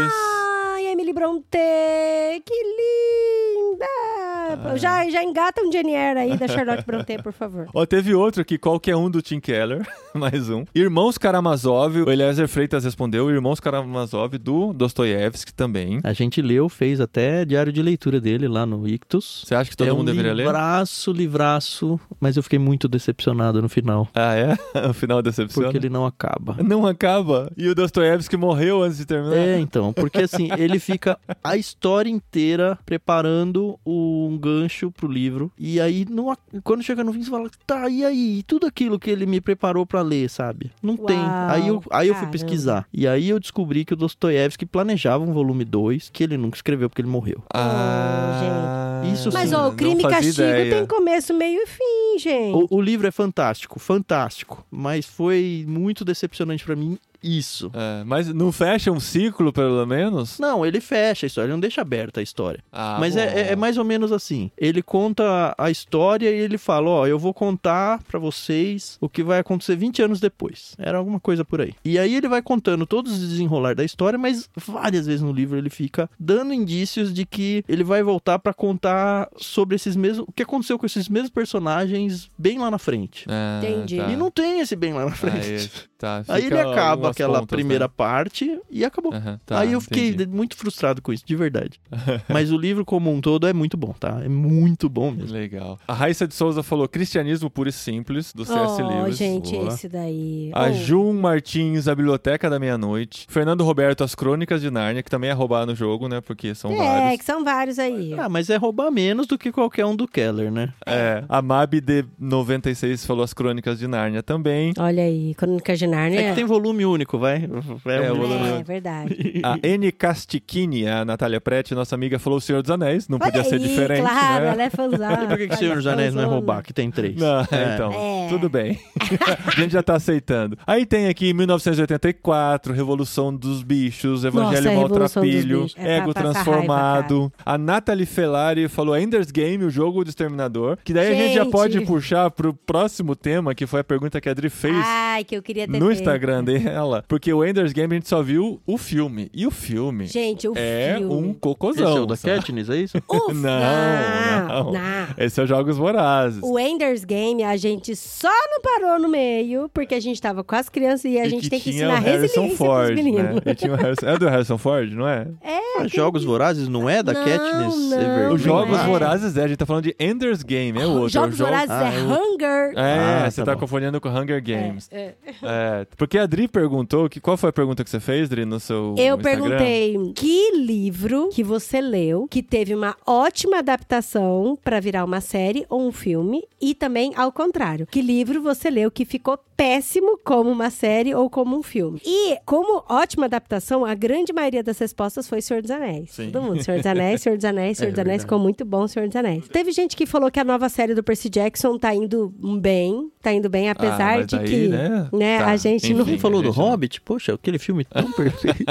Ai, Emily Brontë, que linda! Ah. Já, já engata um Janier aí da Charlotte Brontë, por favor. Ó, teve outro aqui, qualquer um do Tim Keller. [LAUGHS] Mais um. Irmãos Karamazov. O Eliezer Freitas respondeu. Irmãos Karamazov do Dostoiévski também. A gente leu, fez até diário de leitura dele lá no Ictus. Você acha que todo é mundo um deveria ler? livraço, livraço, mas eu fiquei muito decepcionado no final, Ah, é? [LAUGHS] o final decepciona. porque ele não acaba. Não acaba. E o Dostoiévski morreu antes de terminar. É, então, porque assim, ele fica a história inteira preparando um gancho pro livro, e aí não, quando chega no fim você fala, tá, e aí? E tudo aquilo que ele me preparou pra ler, sabe? Não tem. Uau, Aí eu, aí eu fui pesquisar, e aí eu descobri que o Dostoiévski planejava um volume 2, que ele nunca escreveu porque ele morreu. Ah, Isso Mas, sim, ó, o Crime e Castigo ideia. tem começo, meio e fim, gente. O, o livro é fantástico, fantástico, mas foi muito decepcionante pra mim isso. É, mas não fecha um ciclo, pelo menos? Não, ele fecha a história, ele não deixa aberta a história. Ah, Mas é, é- é mais ou menos assim. Ele conta a história e ele fala: Ó, eu vou contar pra vocês o que vai acontecer 20 anos depois. Era alguma coisa por aí. E aí ele vai contando todos os desenrolar da história, mas várias vezes no livro ele fica dando indícios de que ele vai voltar pra contar sobre esses mesmos. O que aconteceu com esses mesmos personagens bem lá na frente. Ah, Entendi. tá. E não tem esse bem lá na frente. esse- tá, Aí ele acaba aquela pontas, primeira né? parte e acabou. Aham, tá, Aí eu fiquei entendi. muito frustrado com isso, de verdade. [LAUGHS] Mas o livro como um todo é muito bom, tá? É muito bom mesmo. Legal. A Raíssa de Souza falou Cristianismo Puro e Simples, do C.S. oh, Lewis. gente, Boa. esse daí. A Oh. Jun Martins, A Biblioteca da Meia-Noite. Fernando Roberto, As Crônicas de Nárnia, que também é roubar no jogo, né? Porque são É, vários. que são vários aí. Ah, mas é roubar menos do que qualquer um do Keller, né? É, a Mab D96 falou As Crônicas de Nárnia também. Olha aí, Crônica de Nárnia. É que tem volume único, vai. É, É, um o É, único. verdade. [LAUGHS] A N. Castichini, a Natália Prete, nossa amiga, falou O Senhor dos Anéis. Não podia Olha ser aí, diferente, claro, né? ela é fãzão. [LAUGHS] E por que, que Senhor dos Anéis não é roubar, que tem três? Não, É. então, É. tudo bem. [LAUGHS] a gente já tá aceitando. Aí tem aqui 1984, Revolução dos Bichos, Evangelho Nossa, Maltrapilho. É Ego pra passar Transformado. a Nathalie Felari falou Ender's Game, o jogo do Exterminador. Que daí a gente já Gente. pode puxar pro próximo tema, que foi a pergunta que a Adri fez. Ai, que eu queria ter No feito. Instagram dela, porque o Ender's Game a gente só viu o filme. E o filme Gente, o é filme. um Esse cocôzão. é o da? Katniss, é isso? [LAUGHS] Uf, Não, não. não. Esse é o Jogos Vorazes. O Ender's Game, a gente só não parou no meio, porque a gente tava com as crianças e a E gente tem que ensinar o Harrison resiliência Ford, pros meninos. Né? Tinha o Harrison- É do Harrison Ford, não é? É, Ah, Jogos Vorazes não é da Não, Katniss não. Os Jogos é. Vorazes é, a gente tá falando de Ender's Game, é outro. Jogos é o jogo... Vorazes Ah, é é outro. Hunger. É, Ah, você tá tá confundindo com Hunger Games. É, é. É, porque a Adri perguntou, que, qual foi a pergunta que você fez, Adri, no seu Eu Instagram? perguntei que livro que você leu que teve uma ótima adaptação pra virar uma série ou um filme e também ao contrário. Que livro você leu que ficou péssimo como uma série ou como um filme. E como ótima adaptação, a grande maioria das respostas foi Senhor dos Anéis. Sim. Todo mundo, Senhor dos Anéis, Senhor dos Anéis, [LAUGHS] Senhor É dos Anéis, verdade. ficou muito bom Senhor dos Anéis. Teve gente que falou que a nova série do Percy Jackson tá indo bem, tá indo bem, apesar Ah, de daí, que né? né, Tá, a gente não enfim. Você falou a do não- Hobbit? Poxa, aquele filme tão [LAUGHS] perfeito.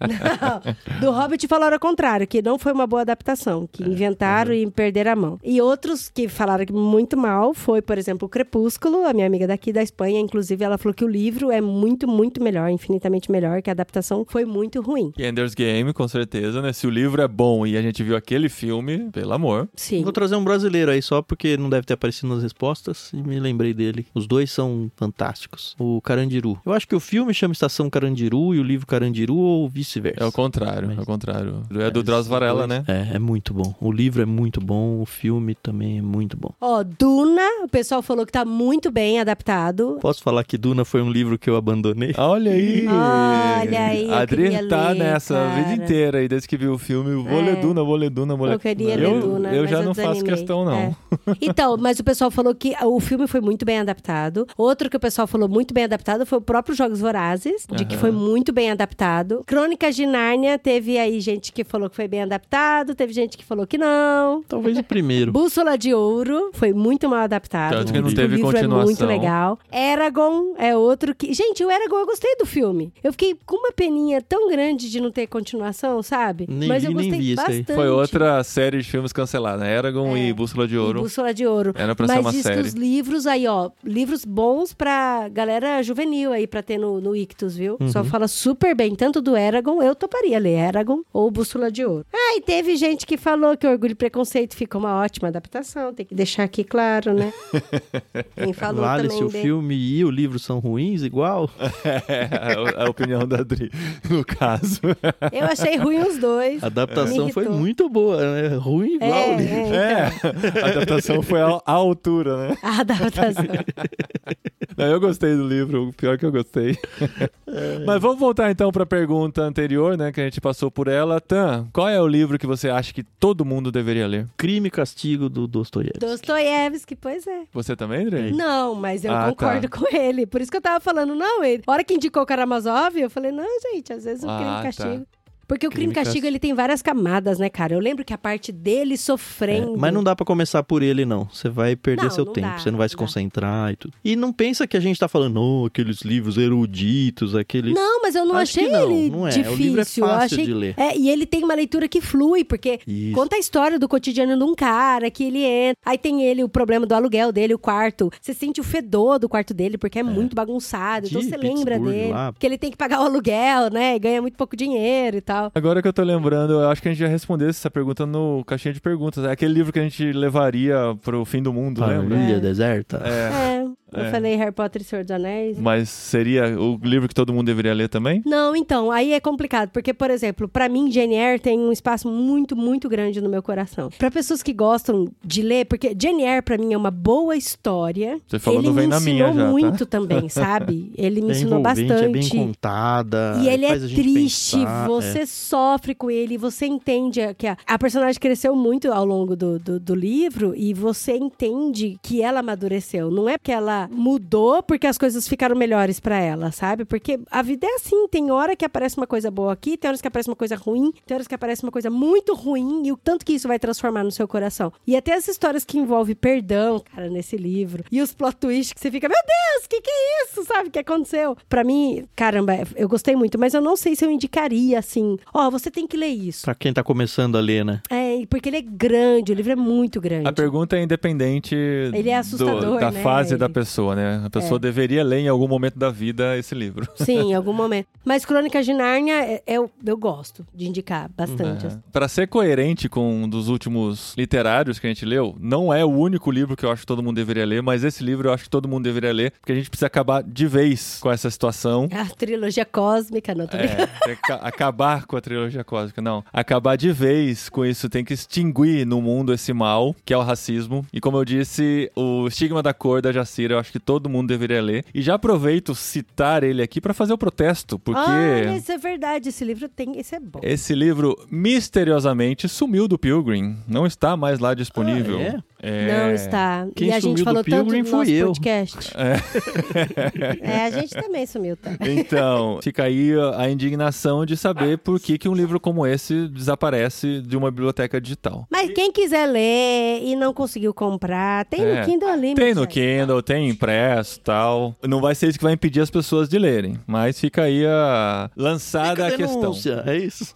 Não, do Hobbit falaram ao contrário, que não foi uma boa adaptação, que inventaram e perderam a mão. E outros que falaram que muito mal foi, por exemplo, o Crepúsculo, a minha amiga daqui da Espanha, inclusive, ela falou que o livro é muito, muito melhor, infinitamente melhor, que a adaptação foi muito ruim. E Ender's Game, com certeza, né? Se o livro é bom e a gente viu aquele filme, pelo amor. Sim. Vou trazer um brasileiro aí só porque não deve ter aparecido nas respostas e me lembrei dele. Os dois são fantásticos. O Carandiru. Eu acho que o filme chama Estação Carandiru e o livro Carandiru ou vice-versa. É o contrário, Mas- é o contrário. É do esses Drauzio Varela, né? É, é muito bom. O livro é muito bom, o filme também é muito bom. Ó, Duna, o pessoal falou que tá muito bem adaptado. Posso falar que Duna foi um livro que eu abandonei? Olha aí! Olha aí, A Adri queria tá ler, nessa a vida cara. inteira aí, desde que viu o filme. Vou É. ler Duna, vou ler Duna, vou ler Eu queria eu, ler Duna, Eu mas já eu não faço desanimei. questão, não. É. Então, mas o pessoal falou que o filme foi muito bem adaptado. Outro que o pessoal falou muito bem adaptado foi o próprio Jogos Vorazes, de que foi muito bem adaptado. Crônicas de Nárnia, teve aí gente que falou que foi bem adaptado, teve gente que falou que não. Talvez o primeiro. Bússola de Ouro foi muito mal adaptado. Tanto que não O teve livro é muito continuação. legal. Eragon é outro que. Gente, o Eragon eu gostei do filme. Eu fiquei com uma peninha tão grande de não ter continuação, sabe? Nem Mas vi, eu nem gostei vi bastante. Foi outra série de filmes cancelada. Eragon É. e Bússola de E Ouro. Bússola de Ouro. Era pra ser Mas uma diz série. que os livros aí, ó, livros bons pra galera juvenil aí, pra ter no, no Ictus, viu? Uhum. Só fala super bem, tanto do Eragon, eu toparia ler Eragon ou Bússola de Ouro. Ah, e teve gente que falou que Orgulho e Preconceito ficou uma ótima adaptação, tem que deixar aqui claro, né? [LAUGHS] Quem falou vale também se o bem. filme e o livro são ruins igual? [LAUGHS] É, a, a opinião da Adri, no caso. Eu achei ruim os dois. A adaptação foi muito boa, né? Ruim igual É, o livro. é, É, a adaptação foi à altura, né? a adaptação. [LAUGHS] Não, eu gostei do livro, o pior que eu gostei. [LAUGHS] Mas vamos voltar então pra pergunta anterior, né? Que a gente passou por ela. Tan, qual é o livro que você acha que todo mundo deveria ler? Crime e Castigo do Dostoiévski. Dostoiévski, pois é. Você também, Andrei? Não, mas eu Ah, concordo tá. com ele. Por isso que eu tava falando, não, ele. A hora que indicou o Karamazov, eu falei, não, gente, às vezes o Ah, crime e tá. Porque o crime e castigo, Cas- ele tem várias camadas, né, cara? Eu lembro que a parte dele sofrendo. É, mas não dá pra começar por ele, não. Você vai perder Não, seu não tempo, dá, você não vai se não dá. concentrar e tudo. E não pensa que a gente tá falando, não, aqueles livros eruditos, aqueles. Não, mas eu não Acho achei ele não é. O difícil. livro é fácil achei... de ler. É, e ele tem uma leitura que flui, porque Isso. conta a história do cotidiano de um cara que ele entra. Aí tem ele, o problema do aluguel dele, o quarto. Você sente o fedor do quarto dele, porque é, muito bagunçado. Então De você lembra Pittsburgh dele. lá. Que ele tem que pagar o aluguel, né? E ganha muito pouco dinheiro e tal. Agora que eu tô lembrando, eu acho que a gente já respondeu essa pergunta no caixinha de perguntas. É aquele livro que a gente levaria pro fim do mundo, A lembra? Ilha É. Deserta. É. É, eu É. falei Harry Potter e Senhor dos Anéis. Mas seria o livro que todo mundo deveria ler também? Não, então, aí é complicado, porque, por exemplo, pra mim, Jane Eyre tem um espaço muito, muito grande no meu coração. Pra pessoas que gostam de ler, porque Jane Eyre, pra mim, é uma boa história. Você falou Ele do Vem me na ensinou Minha já, tá? muito também, sabe? Ele me É ensinou bastante. é bem contada. E ele é triste, pensar, você é. sofre com ele, você entende que a, a personagem cresceu muito ao longo do, do, do livro e você entende que ela amadureceu. Não é porque ela mudou porque as coisas ficaram melhores pra ela, sabe? Porque a vida é assim, tem hora que aparece uma coisa boa aqui, tem horas que aparece uma coisa ruim, tem horas que aparece uma coisa muito ruim e o tanto que isso vai transformar no seu coração. E até as histórias que envolvem perdão, cara, nesse livro, e os plot twists que você fica, meu Deus, que que é isso, sabe? O que aconteceu? Pra mim, caramba, eu gostei muito, mas eu não sei se eu indicaria assim, ó, você tem que ler isso. Pra quem tá começando a ler, né? É, porque ele é grande, o livro é muito grande. A pergunta é independente Ele é assustador, do- da né? fase da Ele- pessoa, né? A pessoa deveria ler em algum momento da vida esse livro. [LAUGHS] Sim, em algum momento. [LAUGHS] Mas Crônicas de Nárnia, é- é- eu, eu gosto de indicar bastante. É. Pra ser coerente com um dos últimos literários que a gente leu, não é o único livro que eu acho que todo mundo deveria ler, mas esse livro eu acho que todo mundo deveria ler, porque a gente precisa acabar de vez com essa situação. A trilogia cósmica, não tô brincando. É, que ca- acabar com a trilogia cósmica, não. Acabar de vez com isso, tem que extinguir no mundo esse mal, que é o racismo. E como eu disse, o estigma da cor da Jacira, eu acho que todo mundo deveria ler. E já aproveito citar ele aqui pra fazer o protesto, porque Olha, isso é verdade, esse livro tem, esse é bom. esse livro misteriosamente sumiu do Pilgrim. Não está mais lá disponível. Ah, É... Não está. Quem e a gente falou tanto no nosso eu. podcast. [LAUGHS] É. a gente também sumiu, tá? Então, fica aí a indignação de saber por que, que um livro como esse desaparece de uma biblioteca digital. Mas quem quiser ler e não conseguiu comprar, tem É. no Kindle Unlimited. Tem no Kindle, tem impresso tal. Não vai ser isso que vai impedir as pessoas de lerem, mas fica aí a lançada Fica a questão. denúncia, É isso.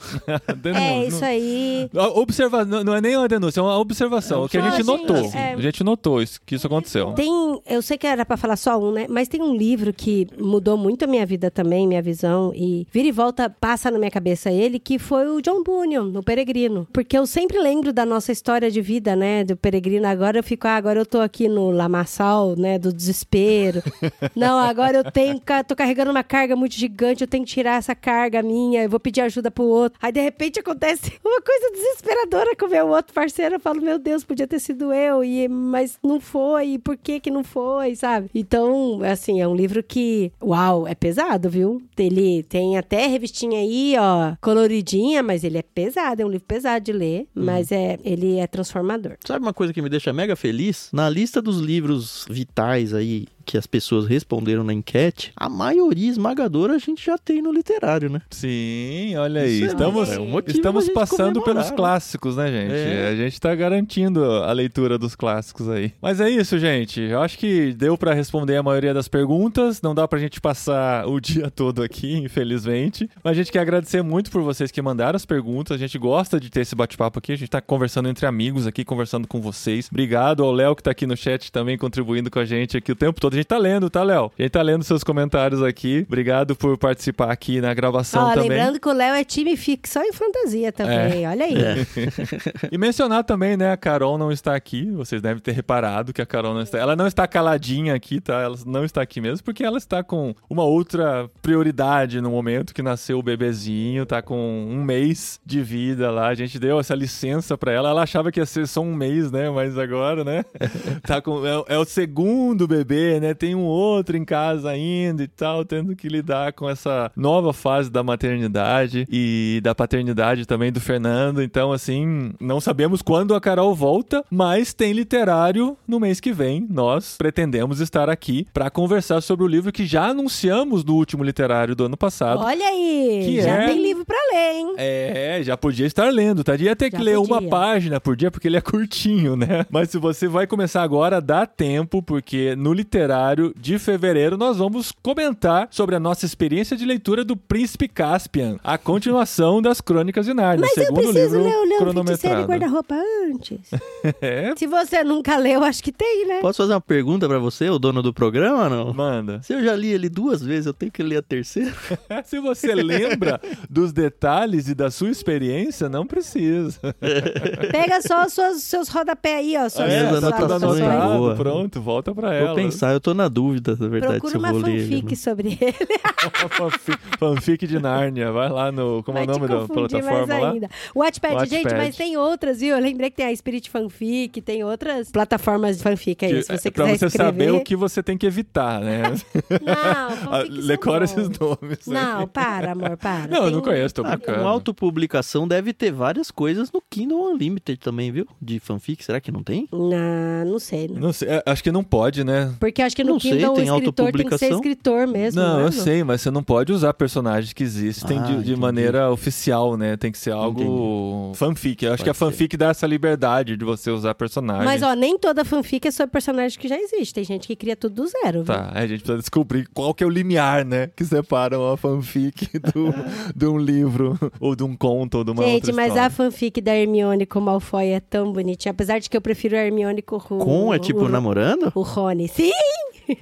É [LAUGHS] isso aí. Observa... Não não é nem uma denúncia, é uma observação. o que a gente gente, notou. é- A gente notou isso, que isso aconteceu. Tem, eu sei que era pra falar só um, né? Mas tem um livro que mudou muito a minha vida também, minha visão, e vira e volta passa na minha cabeça ele, que foi o John Bunyan, o Peregrino. Porque eu sempre lembro da nossa história de vida, né? Do Peregrino. Agora eu fico, ah, agora eu tô aqui no Lamaçal, né? Do desespero. [LAUGHS] Não, agora eu tenho, tô carregando uma carga muito gigante, eu tenho que tirar essa carga minha, eu vou pedir ajuda pro outro. Aí de repente acontece [LAUGHS] uma coisa desesperadora com o meu outro parceiro. Eu falo, meu Deus, podia ter sido eu, e, mas não foi, e por que que não foi, sabe? Então, assim, é um livro que, uau, é pesado, viu? Ele tem até revistinha aí, ó, coloridinha, mas ele é pesado, é um livro pesado de ler, mas é, ele é transformador. Sabe uma coisa que me deixa mega feliz? Na lista dos livros vitais aí que as pessoas responderam na enquete, a maioria esmagadora a gente já tem no literário, né? Sim, olha aí. Isso é- estamos é um estamos passando pelos né? clássicos, né, gente? É. A gente tá garantindo a leitura dos clássicos aí. Mas é isso, gente. Eu acho que deu pra responder a maioria das perguntas. Não dá pra gente passar o [LAUGHS] dia todo aqui, infelizmente. Mas a gente quer agradecer muito por vocês que mandaram as perguntas. A gente gosta de ter esse bate-papo aqui. A gente tá conversando entre amigos aqui, conversando com vocês. Obrigado ao Léo que tá aqui no chat também contribuindo com a gente aqui o tempo todo. A gente tá lendo, tá, Léo? A gente tá lendo seus comentários aqui. Obrigado por participar aqui na gravação Ó, também. lembrando que o Léo é time fixe só em fantasia também, olha aí. [LAUGHS] E mencionar também, né, a Carol não está aqui. Vocês devem ter reparado que a Carol não está. Ela não está caladinha aqui, tá? Ela não está aqui mesmo, porque ela está com uma outra prioridade no momento que nasceu o bebezinho, tá com um mês de vida lá. A gente deu essa licença pra ela. Ela achava que ia ser só um mês, né? Mas agora, né? [LAUGHS] tá com, é, é o segundo bebê, né? Tem um outro em casa ainda e tal, tendo que lidar com essa nova fase da maternidade e da paternidade também do Fernando. Então, assim, não sabemos quando a Carol volta, mas tem literário no mês que vem. Nós pretendemos estar aqui para conversar sobre o livro que já anunciamos no último literário do ano passado. Olha aí, Que já é- tem livro pra ler, hein? É, já podia estar lendo, tá? Ia ter que Já ler uma podia. página por dia, porque ele é curtinho, né? Mas se você vai começar agora, dá tempo, porque no literário de fevereiro nós vamos comentar sobre a nossa experiência de leitura do Príncipe Caspian, a continuação das Crônicas de Nárnia, Mas eu segundo preciso livro ler o Leão Feiticeiro e. Guarda-Roupa antes. [LAUGHS] É, Se você nunca leu, acho que tem, né? Posso fazer uma pergunta pra você, o dono do programa, não? manda. Se eu já li ele duas vezes, eu tenho que ler a terceira? [LAUGHS] Se você lembra dos detalhes e da sua experiência, não precisa. [LAUGHS] Pega só os seus, seus rodapé aí, ó. Suas, É, suas tá anotações. anotado. boa. pronto, volta pra Vou ela. pensar, eu tô na dúvida, na verdade, Procura se eu uma vou ler. ele, fanfic não. sobre ele. fanfic, [LAUGHS] fanfic de Nárnia. Vai lá no. Como é Vai o nome da plataforma mais lá? ainda. O Wattpad, Wattpad. gente, mas tem outras, viu? Eu lembrei que tem a Spirit Fanfic, tem outras plataformas de fanfic aí, Que- se você é pra quiser você escrever. saber o que você tem que evitar, né? Não, [LAUGHS] Ah, fanfic Decora são esses nomes. aí. Não, para, amor, para. Não, eu Tem não um- conheço, tô Ah, brincando. com autopublicação deve ter várias coisas no Kindle Unlimited também, viu? De fanfic, será que não tem? Não, não sei. Não. Não sei, é, acho que não pode, né? Porque acho que no Não sei, Kindle tem o escritor tem que ser escritor mesmo. Não, eu é? sei, mas você não pode usar personagens que existem Ah, de, de entendi. maneira oficial, né? Tem que ser algo fanfic. Eu acho Pode que a ser. fanfic dá essa liberdade de você usar personagens. Mas, ó, nem toda fanfic é sobre personagem que já existe. Tem gente que cria tudo do zero, viu? Tá, a gente precisa descobrir qual que é o limiar, né? Que separa uma fanfic [LAUGHS] do, de um livro, ou de um conto, ou de uma Gente, outra mas história. a fanfic da Hermione com o Malfoy é tão bonitinha. Apesar de que eu prefiro a Hermione com o... Com é tipo o, namorando? O Rony. Sim!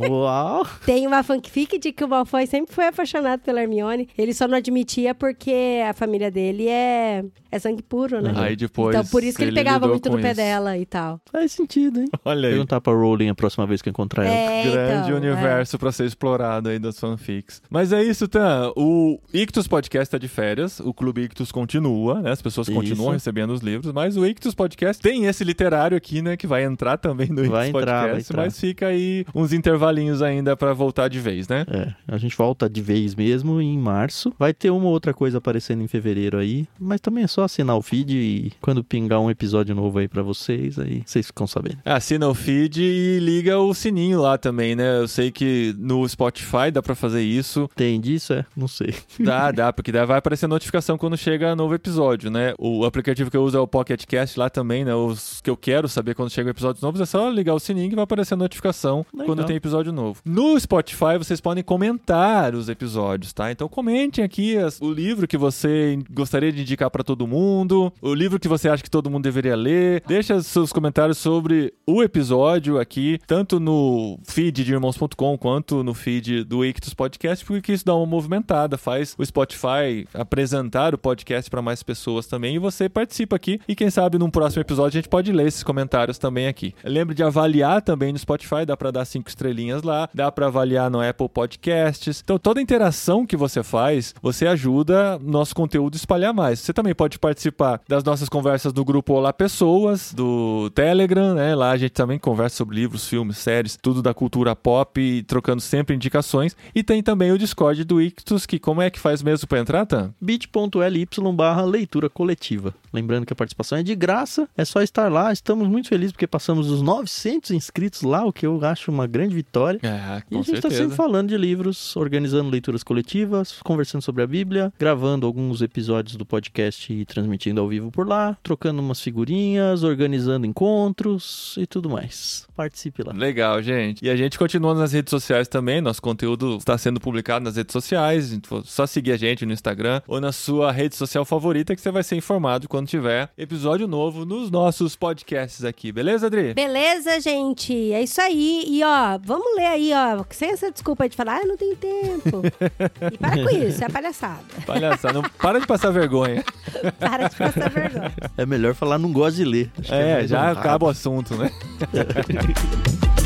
Uau! Tem uma fanfic de que o Malfoy sempre foi apaixonado pela Hermione. Ele só não admitia porque a família dele é, é sangue puro, né? Aí depois então, por isso que ele, pegava lidou muito no pé isso. dela e tal. Faz sentido, hein? Olha aí. Perguntar pra Rowling a próxima vez que eu encontrar ela. É, Grande então, universo pra ser explorado aí das fanfics. Mas é isso, Tan. O Ictus Podcast tá de férias, o Clube Ictus continua, né? As pessoas Isso. continuam recebendo os livros, mas o Ictus Podcast tem esse literário aqui, né? Que vai entrar também no Ictus Vai entrar, vai Podcast, entrar. mas fica aí uns intervalos intervalinhos ainda pra voltar de vez, né? É, a gente volta de vez mesmo em março. Vai ter uma outra coisa aparecendo em fevereiro aí, mas também é só assinar o feed e quando pingar um episódio novo aí pra vocês, aí vocês ficam sabendo. Assina o feed e liga o sininho lá também, né? Eu sei que no Spotify dá pra fazer isso. Tem disso? É? Não sei. Dá, dá, [LAUGHS] porque daí vai aparecer notificação quando chega novo episódio, né? O aplicativo que eu uso é o Pocket Cast lá também, né? Os que eu quero saber quando chegam episódios novos é só ligar o sininho que vai aparecer a notificação Legal. quando tem episódio novo. No Spotify vocês podem comentar os episódios, tá? Então comentem aqui as- o livro que você gostaria de indicar pra todo mundo, o livro que você acha que todo mundo deveria ler. Deixa seus comentários sobre o episódio aqui, tanto no feed de irmãos.com quanto no feed do Ictus Podcast, porque isso dá uma movimentada, faz o Spotify apresentar o podcast pra mais pessoas também e você participa aqui e quem sabe num próximo episódio a gente pode ler esses comentários também aqui. Lembre de avaliar também no Spotify, dá pra dar cinco estrelinhas lá, dá pra avaliar no Apple Podcasts. Então toda interação que você faz, você ajuda nosso conteúdo a espalhar mais. Você também pode participar das nossas conversas do grupo Olá Pessoas, do Telegram, né? Lá a gente também conversa sobre livros, filmes, séries, tudo da cultura pop, trocando sempre indicações. E tem também o Discord do Ictus, que como é que faz mesmo pra entrar, Tan? bit.ly barra leitura coletiva. Lembrando que a participação é de graça, é só estar lá. Estamos muito felizes porque passamos os 900 inscritos lá, o que eu acho uma grande vitória. É, E a gente está sempre falando de livros, organizando leituras coletivas, conversando sobre a Bíblia, gravando alguns episódios do podcast e transmitindo ao vivo por lá, trocando umas figurinhas, organizando encontros e tudo mais. Participe lá. Legal, gente. E a gente continua nas redes sociais também. Nosso conteúdo está sendo publicado nas redes sociais. Então, Só seguir a gente no Instagram ou na sua rede social favorita que você vai ser informado quando tiver episódio novo nos nossos podcasts aqui. Beleza, Adri? Beleza, gente? É isso aí. E ó, vamos ler aí, ó. Sem essa desculpa de falar, ah, não tem tempo. e para com isso, é palhaçada. Palhaçada, não para de passar vergonha. [LAUGHS] Para de passar vergonha. É melhor falar não gosto de ler. É, mais já honrado. acaba o assunto, né? [LAUGHS]